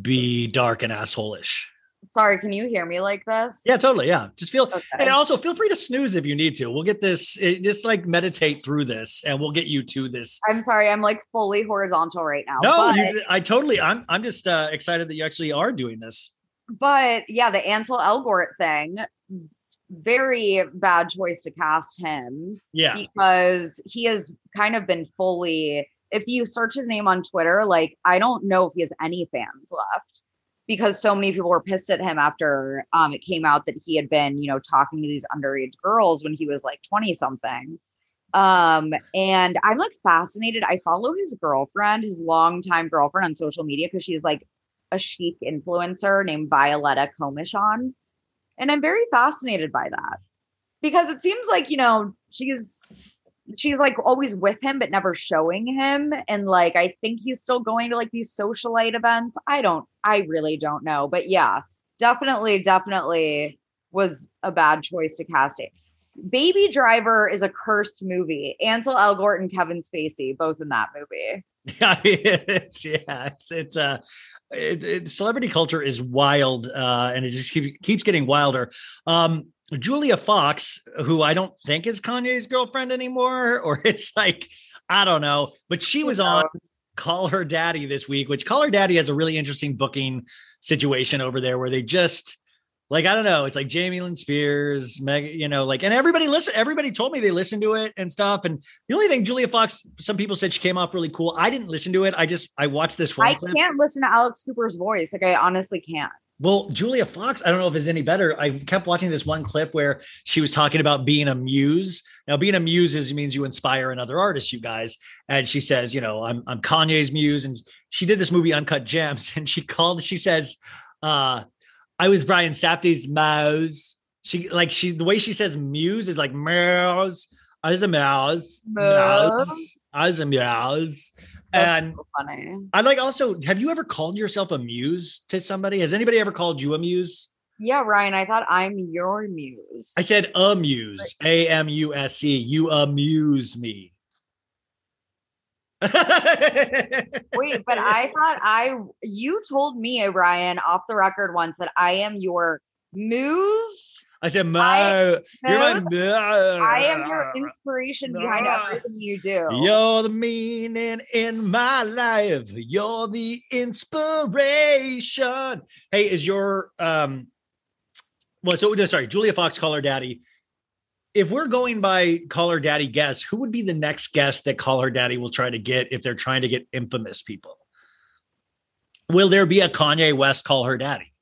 be dark and assholeish. sorry, can you hear me like this? Yeah, totally. Yeah, just feel Okay. and also feel free to snooze if you need to. We'll get this. It, just like meditate through this, and we'll get you to this. I'm sorry, I'm like fully horizontal right now. No, you, I totally. I'm. I'm just uh, excited that you actually are doing this. but yeah, the Ansel Elgort thing, very bad choice to cast him. Yeah. because he has kind of been fully if you search his name on twitter like i don't know if he has any fans left because so many people were pissed at him after um, it came out that he had been you know talking to these underage girls when he was like 20 something um and i'm like fascinated i follow his girlfriend his longtime girlfriend on social media because she's like a chic influencer named Violetta Komyshan and i'm very fascinated by that. Because it seems like you know she's she's like always with him but never showing him. And like i think he's still going to like these socialite events. I don't i really don't know. But yeah definitely, definitely was a bad choice to cast it. Baby Driver is a cursed movie. Ansel Elgort and Kevin Spacey, both in that movie. Yeah, it's yeah, it's it's uh, it, it, celebrity culture is wild, uh, and it just keep, keeps getting wilder. Um, Julia Fox, who I don't think is Kanye's girlfriend anymore, or it's like I don't know, but she was on Call Her Daddy this week, which Call Her Daddy has a really interesting booking situation over there where they just like I don't know, it's like Jamie Lynn Spears, Meg, you know, like and everybody listen, everybody told me they listened to it and stuff. And the only thing Julia Fox, some people said she came off really cool. I didn't listen to it. I just I watched this one. I clip. can't listen to Alex Cooper's voice. Like I honestly can't. Well, Julia Fox, I don't know if it's any better. I kept watching this one clip where she was talking about being a muse. Now, being a muse is means you inspire another artist, you guys. And she says, you know, I'm I'm Kanye's muse. And she did this movie Uncut Gems, and she called, she says, uh, I was Brian Safdie's mouse. She like she the way she says muse is like mouse. I was a mouse. Mouse. I was a mouse. That's and so funny. I like also, have you ever called yourself a muse to somebody? Has anybody ever called you a muse? Yeah, Ryan, I thought I'm your muse. I said amuse, A M U S E. You amuse me. Wait, but I thought I you told me, Ryan, off the record once that I am your muse. I said, Mo, you're my Muse? I am your inspiration behind everything you do. You're the meaning in my life. You're the inspiration. Hey, is your um well, so no, sorry, Julia Fox call her daddy. If we're going by call her daddy guest, who would be the next guest that call her daddy will try to get if they're trying to get infamous people? Will there be a Kanye West call her daddy?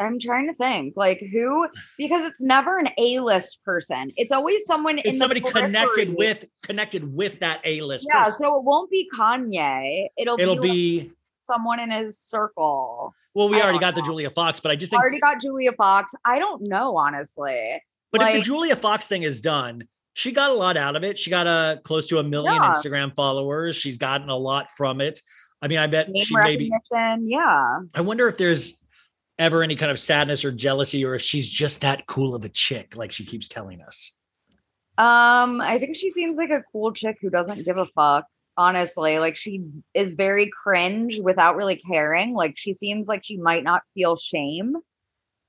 I'm trying to think, like who, because it's never an A-list person. It's always someone in It's somebody the connected with connected with that A list. Yeah, so it won't be Kanye. It'll, It'll be, be someone in his circle. well, we I already got the. Julia Fox, but I just think Already got Julia Fox. I don't know, honestly. But if the Julia Fox thing is done, she got a lot out of it. She got a close to a million Yeah. Instagram followers. She's gotten a lot from it. I mean, I bet Name she maybe. yeah. I wonder if there's ever any kind of sadness or jealousy, or if she's just that cool of a chick, like she keeps telling us. Um, I think she seems like a cool chick who doesn't give a fuck. Honestly, like she is very cringe without really caring. Like she seems like she might not feel shame.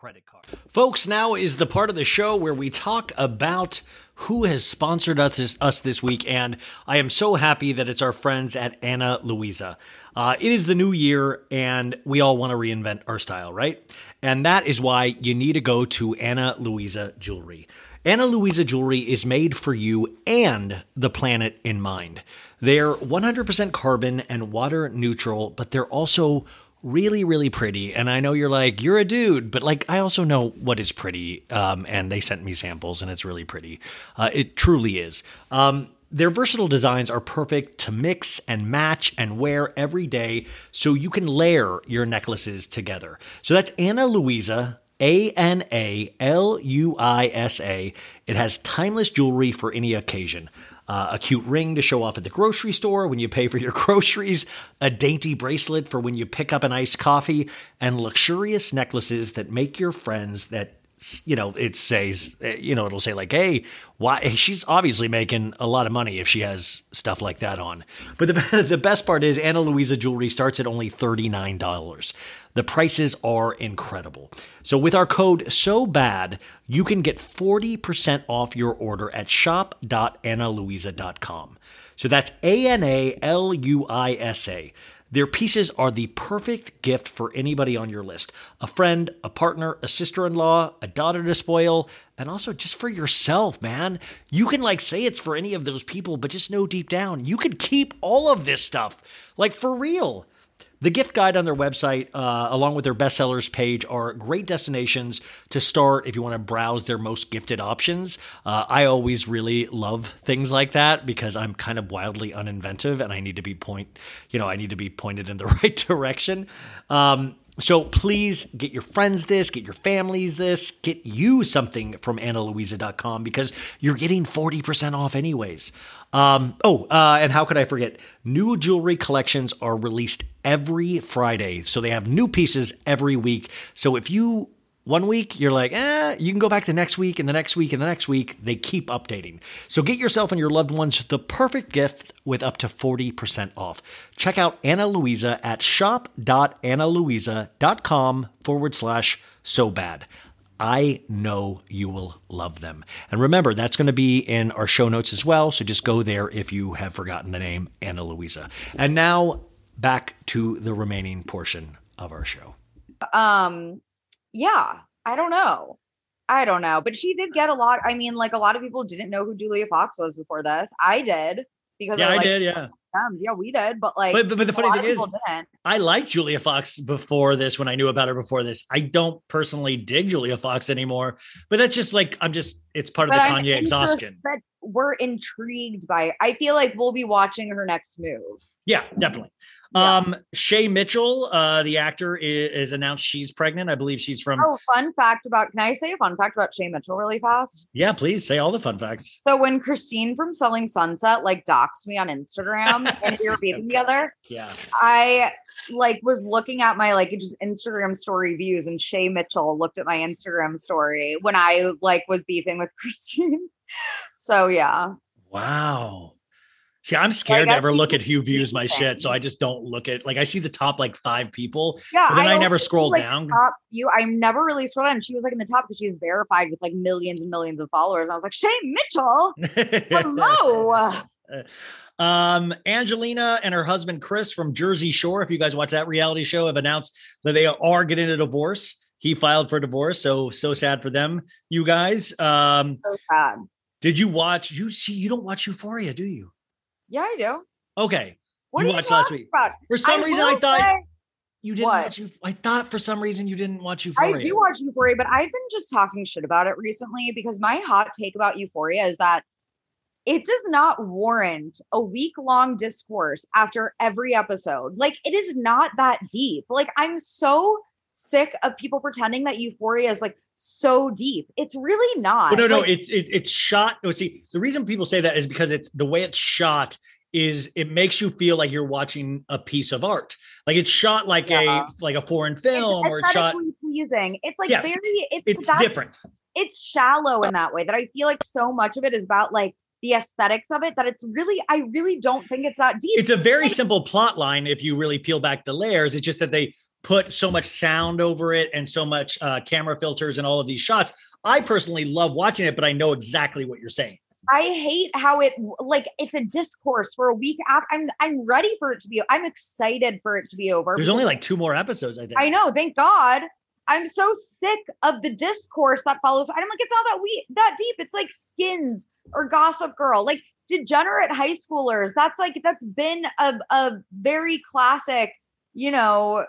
credit card. Folks, now is the part of the show where we talk about who has sponsored us this, us this week. And I am so happy that it's our friends at Ana Luisa. Uh, it is the new year and we all want to reinvent our style, right? And that is why you need to go to Ana Luisa Jewelry. Ana Luisa Jewelry is made for you and the planet in mind. They're 100% carbon and water neutral, but they're also really, really pretty. And I know you're like, you're a dude, but like, I also know what is pretty. Um, and they sent me samples and it's really pretty. Uh, it truly is. Um, their versatile designs are perfect to mix and match and wear every day so you can layer your necklaces together. So that's Ana Luisa, A N A L U I S A. It has timeless jewelry for any occasion uh, a cute ring to show off at the grocery store when you pay for your groceries, a dainty bracelet for when you pick up an iced coffee, and luxurious necklaces that make your friends that you know it says eh, you know it'll say like hey why she's obviously making a lot of money if she has stuff like that on. But the, the best part is ana luisa jewelry starts at only $39 the prices are incredible. So with our code so bad you can get 40% off your order at shop.analuisa.com so that's a-n-a-l-u-i-s-a their pieces are the perfect gift for anybody on your list a friend, a partner, a sister in law, a daughter to spoil, and also just for yourself, man. You can like say it's for any of those people, but just know deep down, you could keep all of this stuff. Like for real. The gift guide on their website, uh, along with their bestsellers page, are great destinations to start if you want to browse their most gifted options. Uh, I always really love things like that because I'm kind of wildly uninventive and I need to be point, you know, I need to be pointed in the right direction. Um, so please get your friends this, get your families this, get you something from analuisa.com because you're getting 40% off anyways. Um, oh, uh, and how could I forget? New jewelry collections are released every Friday. So they have new pieces every week. So if you one week you're like, eh, you can go back the next week and the next week and the next week. They keep updating. So get yourself and your loved ones the perfect gift with up to 40% off. Check out Ana Luisa at shop.analuisa.com forward slash so bad. I know you will love them. And remember, that's going to be in our show notes as well. So just go there if you have forgotten the name Ana Luisa. And now back to the remaining portion of our show. Um, yeah, I don't know. I don't know, but she did get a lot. I mean, like a lot of people didn't know who Julia Fox was before this. I did because yeah, I, I did. Yeah. Yeah, we did, but like, But, but, but the funny thing is, didn't. I liked Julia Fox before this when I knew about her before this. I don't personally dig Julia Fox anymore, but that's just like, I'm just, it's part of the I'm Kanye exhaustion. But we're intrigued by. I feel like we'll be watching her next move. Yeah, definitely. Um, Shay Mitchell, uh, the actor, is, is announced she's pregnant. I believe she's from. Oh, fun fact about. Can I say a fun fact about Shay Mitchell really fast? Yeah, please say all the fun facts. So when Christine from Selling Sunset like doxed me on Instagram and we were beefing together, Yeah. I like was looking at my like just Instagram story views, and Shay Mitchell looked at my Instagram story when I like was beefing with Christine. So yeah, Wow. See, I'm scared Like, to ever look at who views my shit, so I just don't look at like I see the top like five people, yeah. but then I, only never scroll like, down. Top you, I never really scrolled down. She was like in the top because she was verified with like millions and millions of followers. And I was like, Shane Mitchell, hello. Um, Angelina and her husband Chris from Jersey Shore, if you guys watch that reality show, have announced that they are getting a divorce. He filed for divorce, so so sad for them, you guys. Um, so sad. Did you watch? You see, you don't watch Euphoria, do you? Yeah, I do. Okay, What you watched last week. about? For some reason, I thought say- you didn't What? watch. You, I thought for some reason you didn't watch Euphoria. I do watch Euphoria, but I've been just talking shit about it recently because my hot take about Euphoria is that it does not warrant a week long discourse after every episode. Like, it is not that deep. Like, I'm so sick of people pretending that Euphoria is like so deep. It's really not. Well, no, no, Like, it's it, it's shot. No, see, the reason people say that is because it's the way it's shot is it makes you feel like you're watching a piece of art. Like it's shot like Yeah. a like a foreign film or it's shot. pleasing. It's like Yes, very, it's, It's different. it's shallow in that way that I feel like so much of it is about like the aesthetics of it that it's really I really don't think it's that deep. It's a very simple plot line if you really peel back the layers. It's just that they put so much sound over it and so much uh, camera filters and all of these shots. I personally love watching it, but I know exactly what you're saying. I hate how it like it's a discourse for a week after I'm I'm ready for it to be I'm excited for it to be over. There's only like two more episodes, I think. I know, thank God. I'm so sick of the discourse that follows. I'm like, it's not that we that deep. It's like skins or gossip girl. Like degenerate high schoolers. That's like that's been a, a very classic, you know,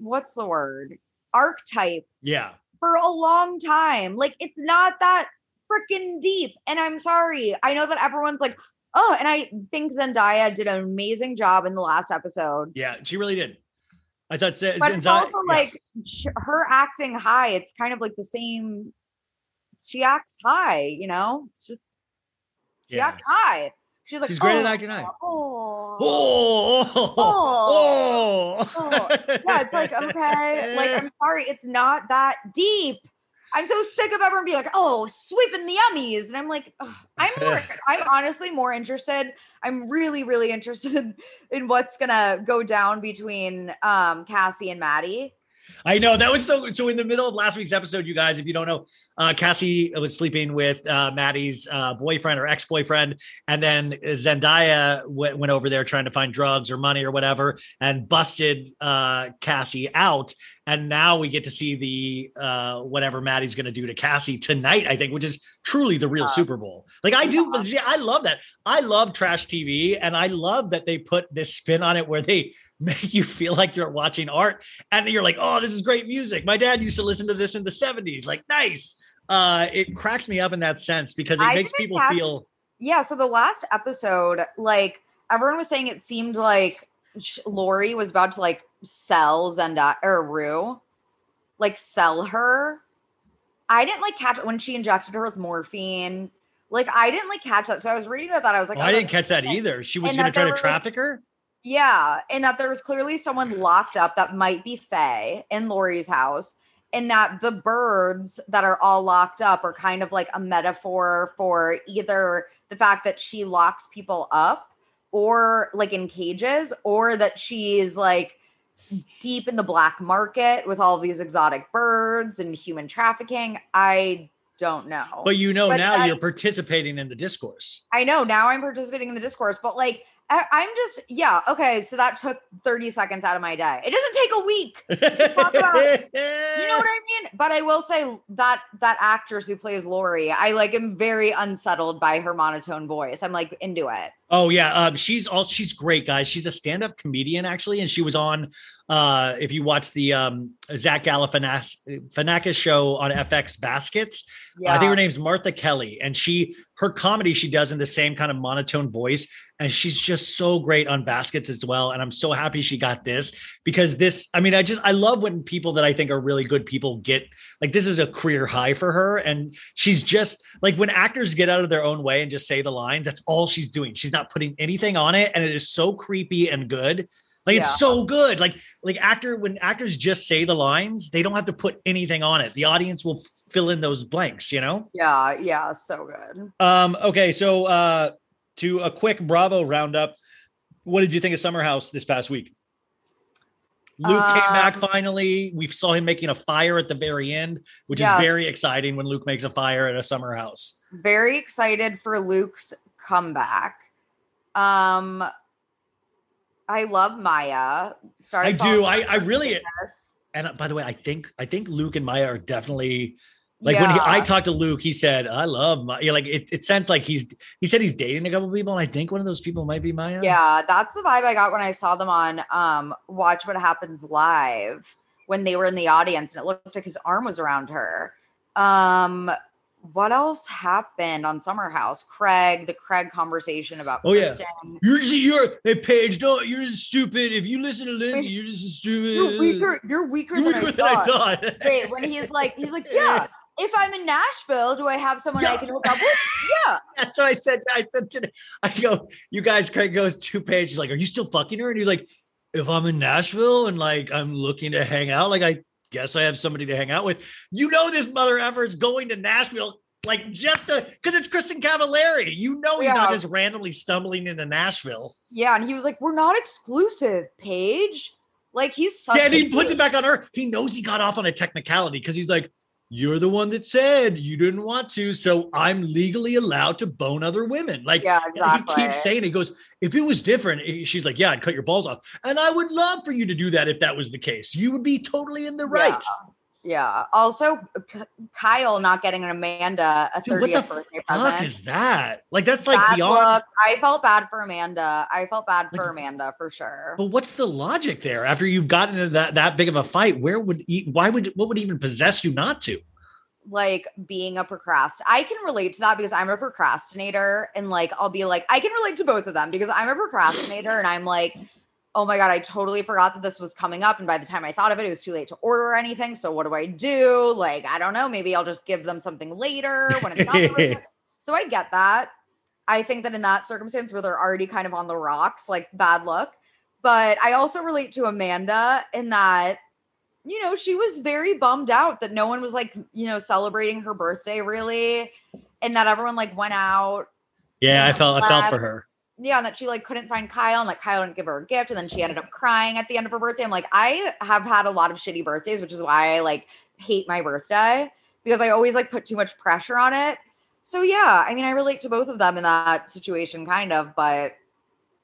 what's the word? Archetype Yeah. for a long time. Like it's not that freaking deep. And I'm sorry. I know that everyone's like, oh, and I think Zendaya did an amazing job in the last episode. Yeah, she really did. I thought Z- But it's Zendaya- also like her acting high. It's kind of like the same. She acts high, you know. It's just she Yeah. acts high. She's like, She's great at "Oh, acting high." Oh, Oh, oh, oh. yeah, it's like okay, like I'm sorry, it's not that deep. I'm so sick of everyone being like, "Oh, sweeping the Emmys," and I'm like, I'm more, I'm honestly more interested. I'm really, really interested in what's gonna go down between um Cassie and Maddie. I know that was so. So in the middle of last week's episode, you guys, if you don't know, uh, Cassie was sleeping with uh, Maddie's uh, boyfriend or ex-boyfriend, and then Zendaya w- went over there trying to find drugs or money or whatever, and busted uh, Cassie out. And now we get to see the uh, whatever Maddie's going to do to Cassie tonight. I think, which is truly the real Super Bowl. Like I do, see, I love that. I love trash TV, and I love that they put this spin on it where they make you feel like you're watching art, and you're like, oh, this is great music. My dad used to listen to this in the '70s. Like, nice. Uh, it cracks me up in that sense because it I makes people catch- feel. Yeah, so the last episode, like everyone was saying, it seemed like Laurie was about to like sell Zendaya or Rue, like sell her. I didn't like catch it when she injected her with morphine. Like I didn't like catch that. So I was reading about that. I was like, Oh, oh, I didn't that's- catch that either. She was going to try to traffic her. Yeah, and that there was clearly someone locked up that might be Faye in Laurie's house, and that the birds that are all locked up are kind of like a metaphor for either the fact that she locks people up or like in cages, or that she's like deep in the black market with all these exotic birds and human trafficking. I don't know. But you know But now that- you're participating in the discourse. I know now I'm participating in the discourse, but like I, I'm just yeah okay. So that took 30 seconds out of my day. It doesn't take a week. to talk about- you know what I mean? But I will say that that actress who plays Laurie, I like am very unsettled by her monotone voice. I'm like into it. Oh yeah, um, she's all she's great, guys. She's a stand-up comedian actually, and she was on. Uh, if you watch the um, Zach Galifianakis show on FX Baskets, yeah. I think her name's Martha Kelly, and she her comedy she does in the same kind of monotone voice, and she's just so great on Baskets as well. And I'm so happy she got this because this. I mean, I just I love when people that I think are really good people get like this is a career high for her, and she's just like when actors get out of their own way and just say the lines. That's all she's doing. She's not putting anything on it, and it is so creepy and good. Like Yeah. it's so good. Like like actor when actors just say the lines, they don't have to put anything on it. The audience will fill in those blanks, you know? Yeah, yeah, so good. Um okay, so uh to a quick Bravo roundup, what did you think of Summer House this past week? Luke came back Um, finally. We saw him making a fire at the very end, which Yes. is very exciting when Luke makes a fire at a summer house. Very excited for Luke's comeback. Um I love Maya. Started I do. I I really and uh, by the way, I think I think Luke and Maya are definitely like when he, I talked to Luke, he said, "I love Maya." Yeah, like it, it sounds like he's he said he's dating a couple people, and I think one of those people might be Maya. Yeah, that's the vibe I got when I saw them on um Watch What Happens Live when they were in the audience and it looked like his arm was around her. Um what else happened on Summer House? Craig, the Craig conversation about Oh yeah, you're just, you're hey Paige, don't you're just stupid. If you listen to Lindsay, you're just stupid. You're weaker, you're weaker, You're than, weaker I than I thought. thought. Wait, when he's like, he's like, yeah. If I'm in Nashville, do I have someone I can hook up with? Yeah. That's what I said. I said today. I go, you guys. Craig goes to two pages. Like, are you still fucking her? And he's like, if I'm in Nashville and like I'm looking to hang out, like I guess I have somebody to hang out with. You know, this mother ever is going to Nashville. Like just to because it's Kristin Cavallari. You know he's not just randomly stumbling into Nashville. Yeah. And he was like, we're not exclusive, Paige. Like he's such Yeah, and he puts it back on her. He knows he got off on a technicality because he's like, You're the one that said you didn't want to. So I'm legally allowed to bone other women. Like Yeah, he keeps saying, it. he goes, if it was different, eh, she's like, Yeah, I'd cut your balls off. And I would love for you to do that if that was the case. You would be totally in the right. Yeah. Also, K- Kyle not getting an Amanda a Dude, what 30th the birthday fuck present. is that? Like that's like Bad beyond. look. I felt bad for Amanda. I felt bad for Amanda for sure. But what's the logic there? After you've gotten into that that big of a fight, where would e- why would what would even possess you not to? like being a procrast I can relate to that because I'm a procrastinator and like I'll be like I can relate to both of them because I'm a procrastinator and I'm like oh my god I totally forgot that this was coming up and by the time I thought of it it was too late to order anything so what do I do like I don't know maybe I'll just give them something later when it's not the right time. so I get that I think that in that circumstance where they're already kind of on the rocks like bad luck but I also relate to Amanda in that you know, she was very bummed out that no one was like, you know, celebrating her birthday really, and that everyone like went out. Yeah, I Yeah, felt I felt for her. Yeah, and that she like couldn't find Kyle, and like Kyle didn't give her a gift, and then she ended up crying at the end of her birthday. I'm like, I have had a lot of shitty birthdays, which is why I like hate my birthday because I always like put too much pressure on it. So yeah, I mean, I relate to both of them in that situation, kind of, but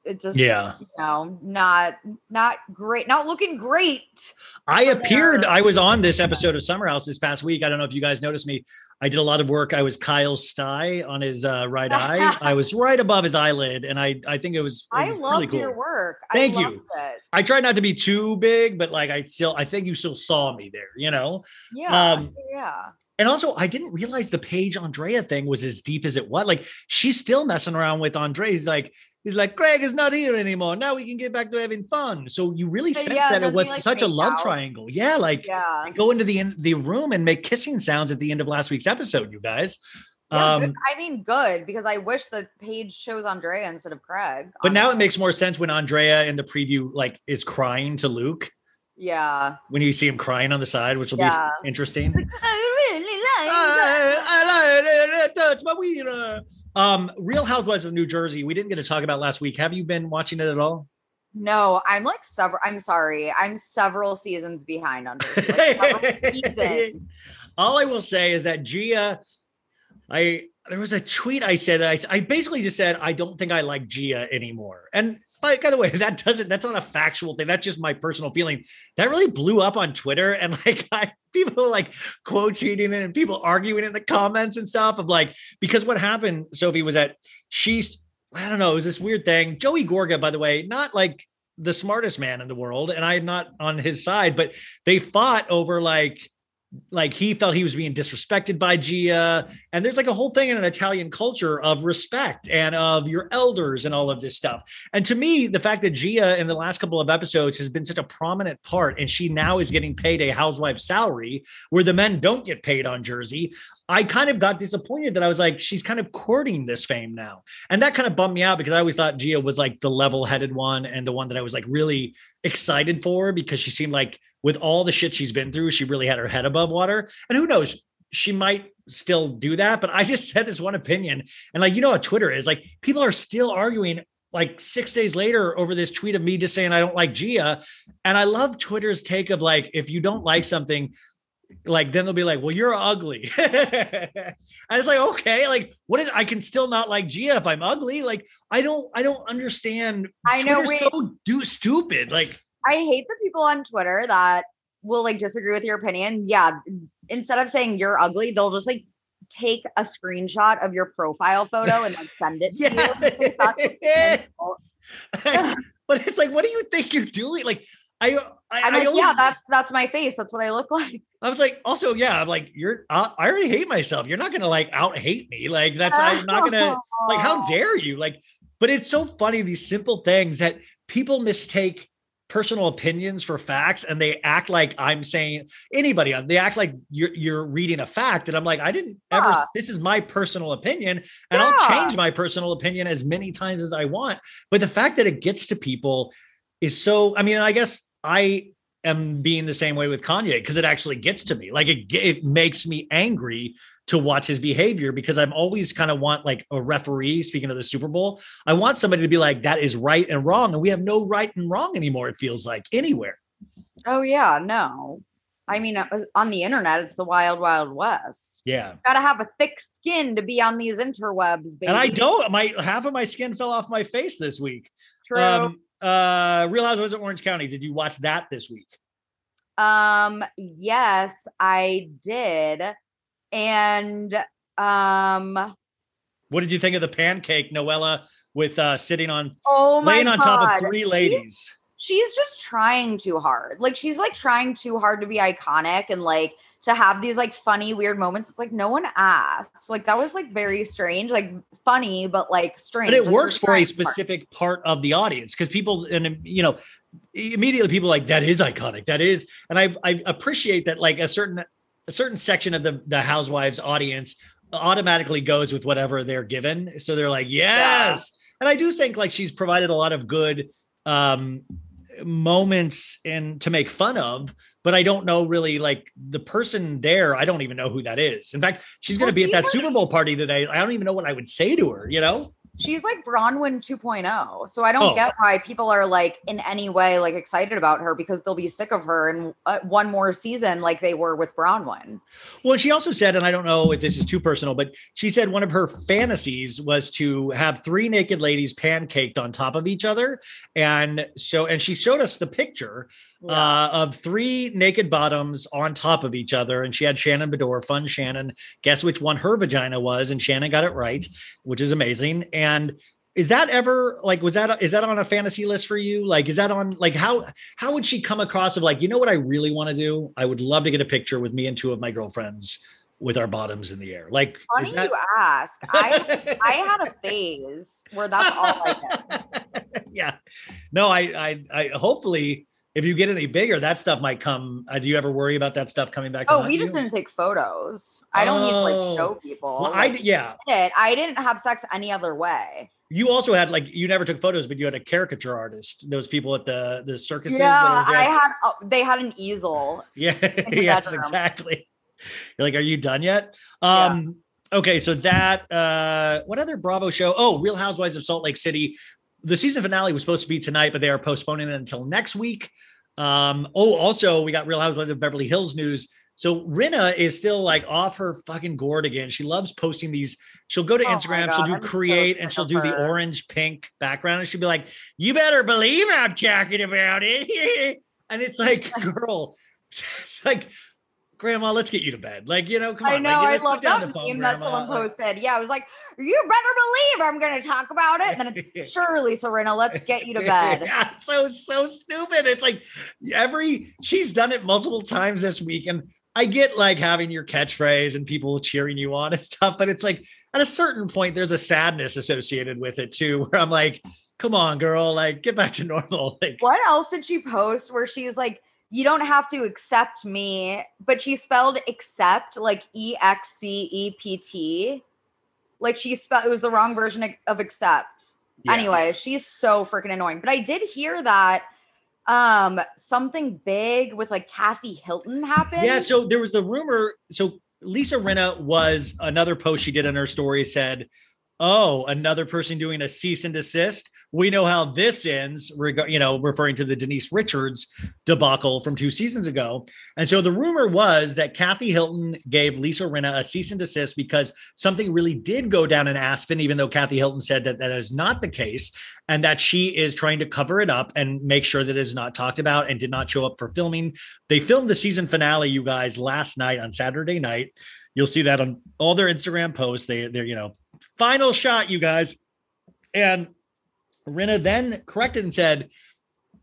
it just Yeah. you know, not not great, not looking great. I appeared. I was on this episode of Summer House this past week. I don't know if you guys noticed me. I did a lot of work. I was Kyle Stye on his uh, right eye. I was right above his eyelid and I I think it was. it I was loved cool. your work. Thank I you. It. I tried not to be too big, but like I still, I think you still saw me there. You know. Yeah. Um, yeah. And also, I didn't realize the Paige Andrea thing was as deep as it was. Like, she's still messing around with Andre. He's like, he's like, Greg is not here anymore. Now we can get back to having fun. So you really sense yeah, that it was like, such a love out? triangle. Yeah, like Yeah. go into the in- the room and make kissing sounds at the end of last week's episode. You guys. Yeah, um, I mean, good because I wish that Paige chose Andrea instead of Craig. but now it makes more sense when Andrea in the preview like is crying to Luke Yeah. when you see him crying on the side, which will Yeah. be interesting. I really like I, I like it. Touch my wiener. Um, Real Housewives of New Jersey. We didn't get to talk about last week. Have you been watching it at all? No, I'm like several. I'm sorry. I'm several seasons behind on Jersey. Like, seasons. All I will say is that Gia, I there was a tweet I said that I, I basically just said I don't think I like Gia anymore. And by, the way, that doesn't that's not a factual thing. That's just my personal feeling. That really blew up on Twitter, and like I people were like quote cheating it and people arguing in the comments and stuff of like because what happened, Sophie, was that she's I don't know, it was this weird thing. Joey Gorga, by the way, not like the smartest man in the world, and I'm not on his side, but they fought over like like he felt he was being disrespected by Gia. And there's like a whole thing in an Italian culture of respect and of your elders and all of this stuff. And to me, the fact that Gia in the last couple of episodes has been such a prominent part and she now is getting paid a housewife salary where the men don't get paid on Jersey, I kind of got disappointed that I was like, she's kind of courting this fame now. And that kind of bummed me out because I always thought Gia was like the level headed one and the one that I was like really excited for her because she seemed like with all the shit she's been through, she really had her head above water. And who knows, she might still do that. But I just said this one opinion. And like, you know what Twitter is like, people are still arguing like six days later over this tweet of me just saying I don't like Gia. And I love Twitter's take of like, if you don't like something, like then they'll be like, well, you're ugly. and it's like, okay, like what is I can still not like Gia if I'm ugly. Like, I don't I don't understand. I know, Twitter's wait. so do stupid. Like I hate the people on Twitter that will like disagree with your opinion. Yeah. Instead of saying you're ugly, they'll just like take a screenshot of your profile photo and like send it to you. Like, but it's like, what do you think you're doing? Like, I, I, I'm I like, always, yeah, that's that's my face. That's what I look like. I was like, also, yeah, I'm like, you're, I, I already hate myself. You're not gonna like out hate me. Like, that's, I'm not gonna, like, how dare you? Like, but it's so funny these simple things that people mistake personal opinions for facts and they act like I'm saying anybody uh, they act like you're you're reading a fact and I'm like I didn't ever this is my personal opinion and I'll change my personal opinion as many times as I want but the fact that it gets to people is so I mean I guess I am being the same way with Kanye because it actually gets to me like it it makes me angry to watch his behavior because I'm always kind of want like a referee speaking of the Super Bowl I want somebody to be like that is right and wrong and we have no right and wrong anymore it feels like anywhere Oh yeah, no. I mean, on the internet, it's the wild, wild west. yeah Gotta have a thick skin to be on these interwebs, baby. and I don't my half of my skin fell off my face this week True. um uh Real Housewives of Orange County did you watch that this week Um, yes, I did. And um What did you think of the pancake, Noella, with uh sitting on oh my laying on top of three She- ladies? She's just trying too hard. Like she's like trying too hard to be iconic and like to have these like funny weird moments. It's like no one asked. Like that was like very strange, like funny but like strange. But it Like, works for a trying too hard. specific part of the audience because people and you know immediately people are like that is iconic that is and I I appreciate that like a certain a certain section of the the housewives audience automatically goes with whatever they're given so they're like yes and I do think like she's provided a lot of good um moments and to make fun of but I don't know really like the person there I don't even know who that is. In fact she's going to be at that Super Bowl party today. I don't even know what I would say to her you know She's like Braunwyn 2.0. So I don't Oh. get why people are like in any way like excited about her because they'll be sick of her in uh, one more season like they were with Braunwyn. Well, and she also said, and I don't know if this is too personal, but she said one of her fantasies was to have three naked ladies pancaked on top of each other. And so, and she showed us the picture uh, of three naked bottoms on top of each other. And she had Shannon Beador, fun Shannon, guess which one her vagina was. And Shannon got it right, which is amazing. And is that ever like was that is that on a fantasy list for you like is that on like how how would she come across of like you know what i really want to do i would love to get a picture with me and two of my girlfriends with our bottoms in the air like Funny that- you ask. I I had a phase where that's all I did. yeah no I, I i hopefully if you get any bigger that stuff might come uh, do you ever worry about that stuff coming back Oh, we just you? didn't take photos. I don't need to Oh. like show people. well i Like, d- yeah I did. I didn't have sex any other way. you also had like you never took photos but you had a caricature artist those people at the the circuses Yeah, I had. Oh, they had an easel. Yeah, yes, bedroom. exactly. You're like, are you done yet? Um, okay, so that uh what other Bravo show? Oh, Real Housewives of Salt Lake City. The season finale was supposed to be tonight, but they are postponing it until next week. Um, oh, also we got Real Housewives of Beverly Hills news. So Rinna is still like off her fucking gourd again. She loves posting these. She'll go to Oh Instagram, she'll do I'm so create, and she'll do the orange pink background, and she'll be like, "You better believe I'm talking about it." and it's like, girl, it's like, Grandma, let's get you to bed. Like, you know, come on. I know. like, I love that meme that someone posted. Yeah, I was like, "You better believe I'm going to talk about it." And then it's surely, Serena. Let's get you to bed. yeah, so so stupid. It's like every she's done it multiple times this week, and I get like having your catchphrase and people cheering you on and stuff, but it's like at a certain point, there's a sadness associated with it too, where I'm like, come on, girl, like get back to normal. Like, What else did she post where she was like, "You don't have to accept me," but she spelled accept like E X C E P T. Like she spelled it was the wrong version of- accept. Yeah. Anyway, she's so freaking annoying. But I did hear that um something big with like Kathy Hilton happened. Yeah, so there was the rumor. So Lisa Rinna was another post she did on her story said, "Oh, another person doing a cease and desist. We know how this ends." Reg- you know, referring to the Denise Richards debacle from two seasons ago. And so the rumor was that Kathy Hilton gave Lisa Rinna a cease and desist because something really did go down in Aspen, even though Kathy Hilton said that that is not the case, and that she is trying to cover it up and make sure that it is not talked about and did not show up for filming. They filmed the season finale, you guys, last night on Saturday night. You'll see that on all their Instagram posts. They, they're, you know, final shot, you guys. And Rinna then corrected and said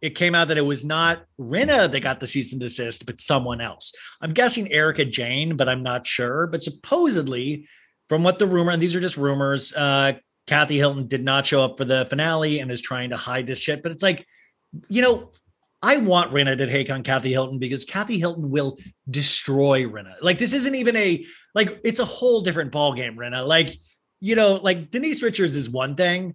it came out that it was not Rinna that got the cease and desist, but someone else. I'm guessing Erika Jayne, but I'm not sure. But supposedly, from what the rumor, and these are just rumors, uh, Kathy Hilton did not show up for the finale and is trying to hide this shit. But it's like, you know, I want Rinna to take on Kathy Hilton because Kathy Hilton will destroy Rinna. Like this isn't even a like it's a whole different ball game, Rinna. Like you know, like Denise Richards is one thing.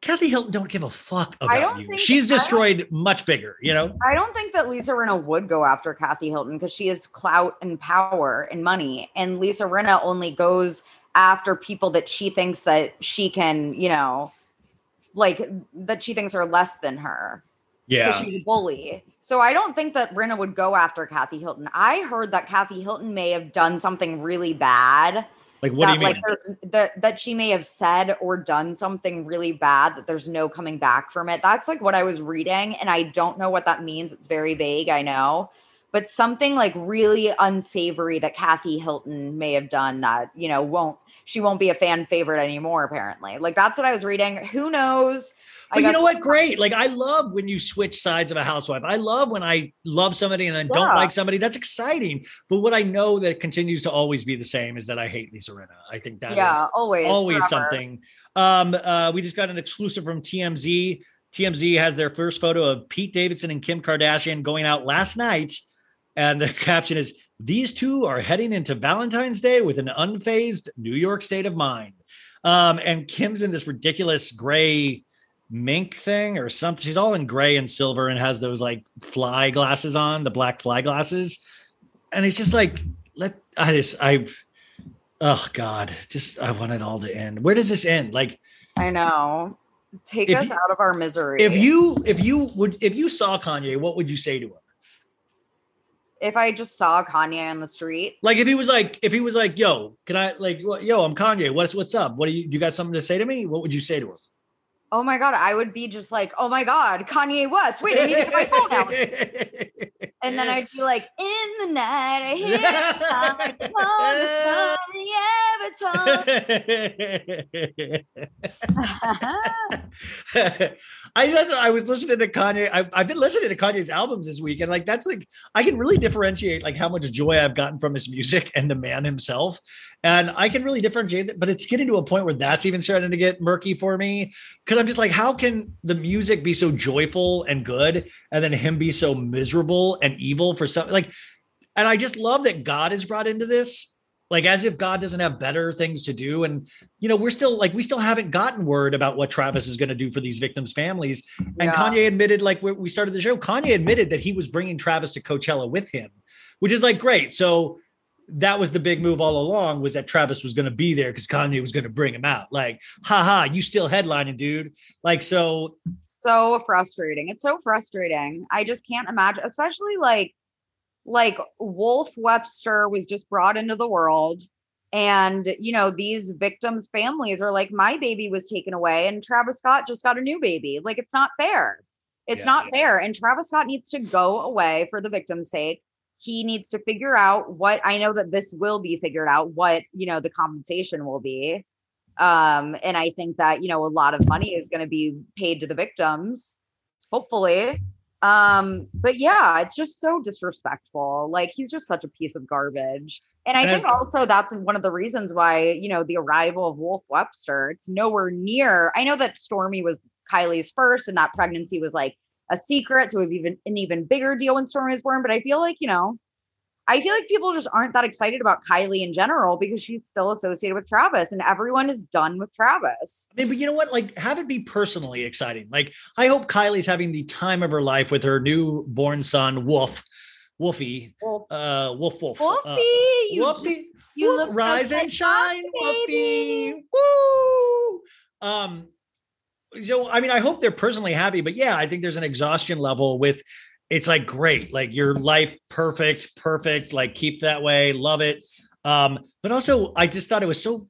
Kathy Hilton don't give a fuck about you. She's don't- destroyed much bigger, you know. I don't think that Lisa Rinna would go after Kathy Hilton because she has clout and power and money. And Lisa Rinna only goes after people that she thinks that she can, you know, like that she thinks are less than her. Yeah. She's a bully. So I don't think that Rinna would go after Kathy Hilton. I heard that Kathy Hilton may have done something really bad. Like what do you mean? Like there's, that that she may have said or done something really bad that there's no coming back from it. That's like what I was reading, and I don't know what that means. It's very vague, I know, but something like really unsavory that Kathy Hilton may have done that, you know, won't she won't be a fan favorite anymore, apparently. Like that's what I was reading. Who knows? But you know what? Great. Like I love when you switch sides of a housewife. I love when I love somebody and then don't like somebody. That's exciting. But what I know that continues to always be the same is that I hate Lisa Rinna. I think that is Yeah, always, always forever. something. Um, uh, we just got an exclusive from TMZ. TMZ has their first photo of Pete Davidson and Kim Kardashian going out last night. And the caption is These two are heading into Valentine's Day with an unfazed New York state of mind. Um, and Kim's in this ridiculous gray mink thing or something. She's all in gray and silver and has those like fly glasses on, the black fly glasses. And it's just like, let I just I oh God, just I want it all to end. Where does this end? Like I know. Take us you- out of our misery. if you if you would if you saw Kanye, what would you say to him? if I just saw Kanye on the street, Like if he was like if he was like, yo, can I like yo, I'm Kanye. What's what's up? What do you you got something to say to me? What would you say to him? Oh my god, I would be just like, oh my god, Kanye West. Wait, I need to get my phone out. And then I'd be like, in the night, I hear the I I was listening to Kanye. I, I've been listening to Kanye's albums this week, and like that's like I can really differentiate like how much joy I've gotten from his music and the man himself, and I can really differentiate. But it's getting to a point where that's even starting to get murky for me because I'm just like, how can the music be so joyful and good, and then him be so miserable and evil for something like? And I just love that God is brought into this like as if God doesn't have better things to do. And you know, we're still like we still haven't gotten word about what Travis is going to do for these victims' families. And Yeah. Kanye admitted, like we started the show, Kanye admitted that he was bringing Travis to Coachella with him, which is like great. So that was the big move all along was that Travis was going to be there because Kanye was going to bring him out. Like, haha, you still headlining, dude. Like, so so frustrating. It's so frustrating. I just can't imagine, especially like like Wolf Webster was just brought into the world and you know these victims families are like my baby was taken away and Travis Scott just got a new baby. Like it's not fair. It's Yeah. not fair and Travis Scott needs to go away for the victim's sake. He needs to figure out what I know that this will be figured out what, you know, the compensation will be um and i think that you know a lot of money is going to be paid to the victims hopefully um but yeah it's just so disrespectful. Like he's just such a piece of garbage. And i And think also that's one of the reasons why you know the arrival of wolf webster it's nowhere near i know that stormy was kylie's first and that pregnancy was like a secret so it was even an even bigger deal when stormy was born but i feel like you know I feel like people just aren't that excited about Kylie in general because she's still associated with Travis and everyone is done with Travis. I mean, but you know what? Like, have it be personally exciting. Like, I hope Kylie's having the time of her life with her newborn son, Wolf, Wolfie, Wolf, uh, Wolf, Wolf, Wolfie, uh, you, Wolfie, you Wolf, look rise and shine. Wolfie, woo. Um, so I mean, I hope they're personally happy, but yeah, I think there's an exhaustion level with. It's like great, like your life perfect, perfect. Like keep that way, love it. Um, but also, I just thought it was so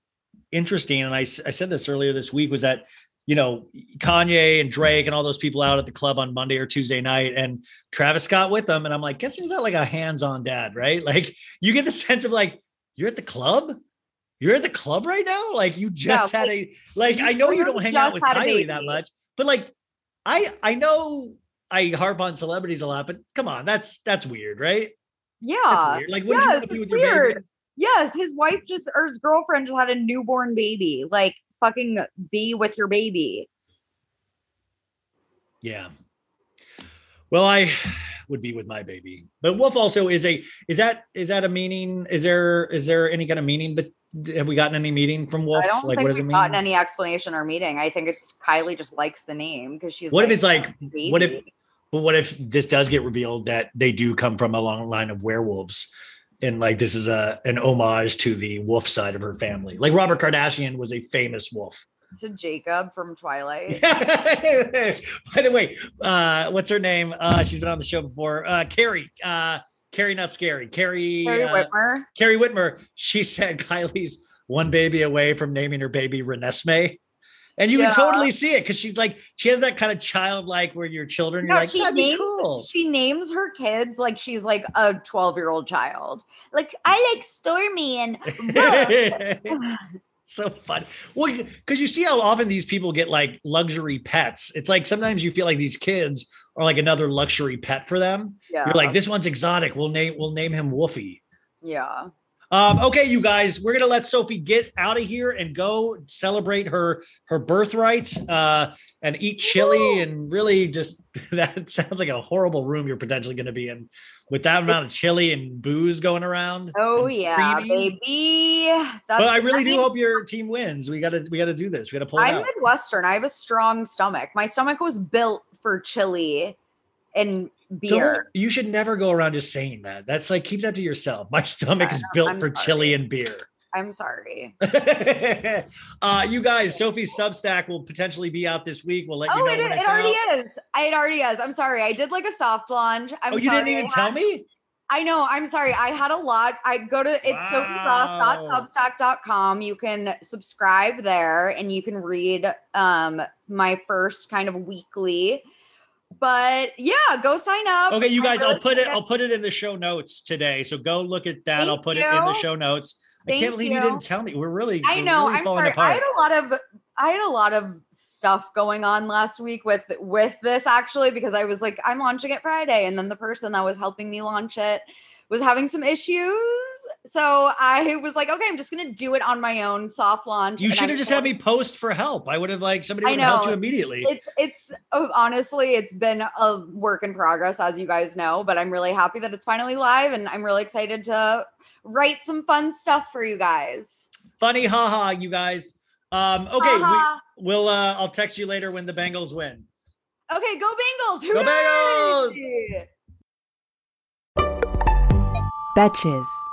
interesting, and i, I said this earlier this week was that you know Kanye and Drake and all those people out at the club on Monday or Tuesday night, and Travis Scott with them, and I'm like, guess he's not like a hands-on dad, right? Like you get the sense of like you're at the club. You're at the club right now. Like you just Yeah, had a like. I know you don't hang out with Kylie that much, but like I I know I harp on celebrities a lot, but come on, that's that's weird, right? Yeah. weird. Like, you yes, wanna be it's with your baby? weird. Yes, his wife just or his girlfriend just had a newborn baby. Like fucking be with your baby. Yeah. Well, I would be with my baby, but Wolf also is a is that is that a meaning? Is there is there any kind of meaning? But have we gotten any meaning from Wolf? I don't like, think what does we've mean? gotten any explanation or meeting. I think it, Kylie just likes the name because she's. what if it's like baby. what if but what if this does get revealed that they do come from a long line of werewolves? And like this is a an homage to the wolf side of her family. Like robert kardashian was a famous wolf. To Jacob from Twilight? by the way uh what's her name? Uh she's been on the show before. Uh carrie uh carrie not scary. Carrie Carrie uh, Whitmer. carrie whitmer. She said kylie's one baby away from naming her baby renesmee And you Yeah. can totally see it because she's like, she has that kind of childlike where your children, you're like, she that'd be names cool. she names her kids like she's like a 12 year old child. Like I like Stormy and so fun. Well, because you see how often these people get like luxury pets. It's like sometimes you feel like these kids are like another luxury pet for them. Yeah. You're like, this one's exotic. We'll name we'll name him Woofy. yeah. Um, okay, you guys, we're gonna let Sophie get out of here and go celebrate her her birthright uh, and eat chili and really just that sounds like a horrible room you're potentially gonna be in with that amount of chili and booze going around. Oh yeah, screaming. baby. That's but I really do hope your team wins. We gotta we gotta do this. We gotta pull it I'm out. Midwestern. I have a strong stomach. My stomach was built for chili and Don't- beer. you should never go around just saying that. That's like keep that to yourself. My stomach is built I'm for chili and beer. I'm sorry. uh, you guys, Sophie's Substack will potentially be out this week. We'll let you oh, know it, it already out. is. It already is. I'm sorry. I did like a soft launch. I'm oh, you sorry. didn't even tell me? I know. I'm sorry. I had a lot. I go to it's sophieross.substack.com. You can subscribe there and you can read um my first kind of weekly. But yeah, go sign up. Okay, you guys, really I'll put it. I'll put it in the show notes today. So go look at that. I'll Thank put it in the show notes. I can't believe you. you. didn't tell me. We're really. I know. really I'm falling sorry. I had a lot of I had a lot of stuff going on last week with with this actually because I was like I'm launching it Friday and then the person that was helping me launch it was having some issues. So I was like, okay, I'm just gonna do it on my own soft launch. You should have just had me post for help. I would have like somebody would have helped you immediately. It's it's oh, honestly it's been a work in progress as you guys know, but I'm really happy that it's finally live and I'm really excited to write some fun stuff for you guys. Funny, haha, you guys. Um, okay, we, we'll. Uh, I'll text you later when the Bengals win. Okay, go Bengals! Go Hooray! Batches.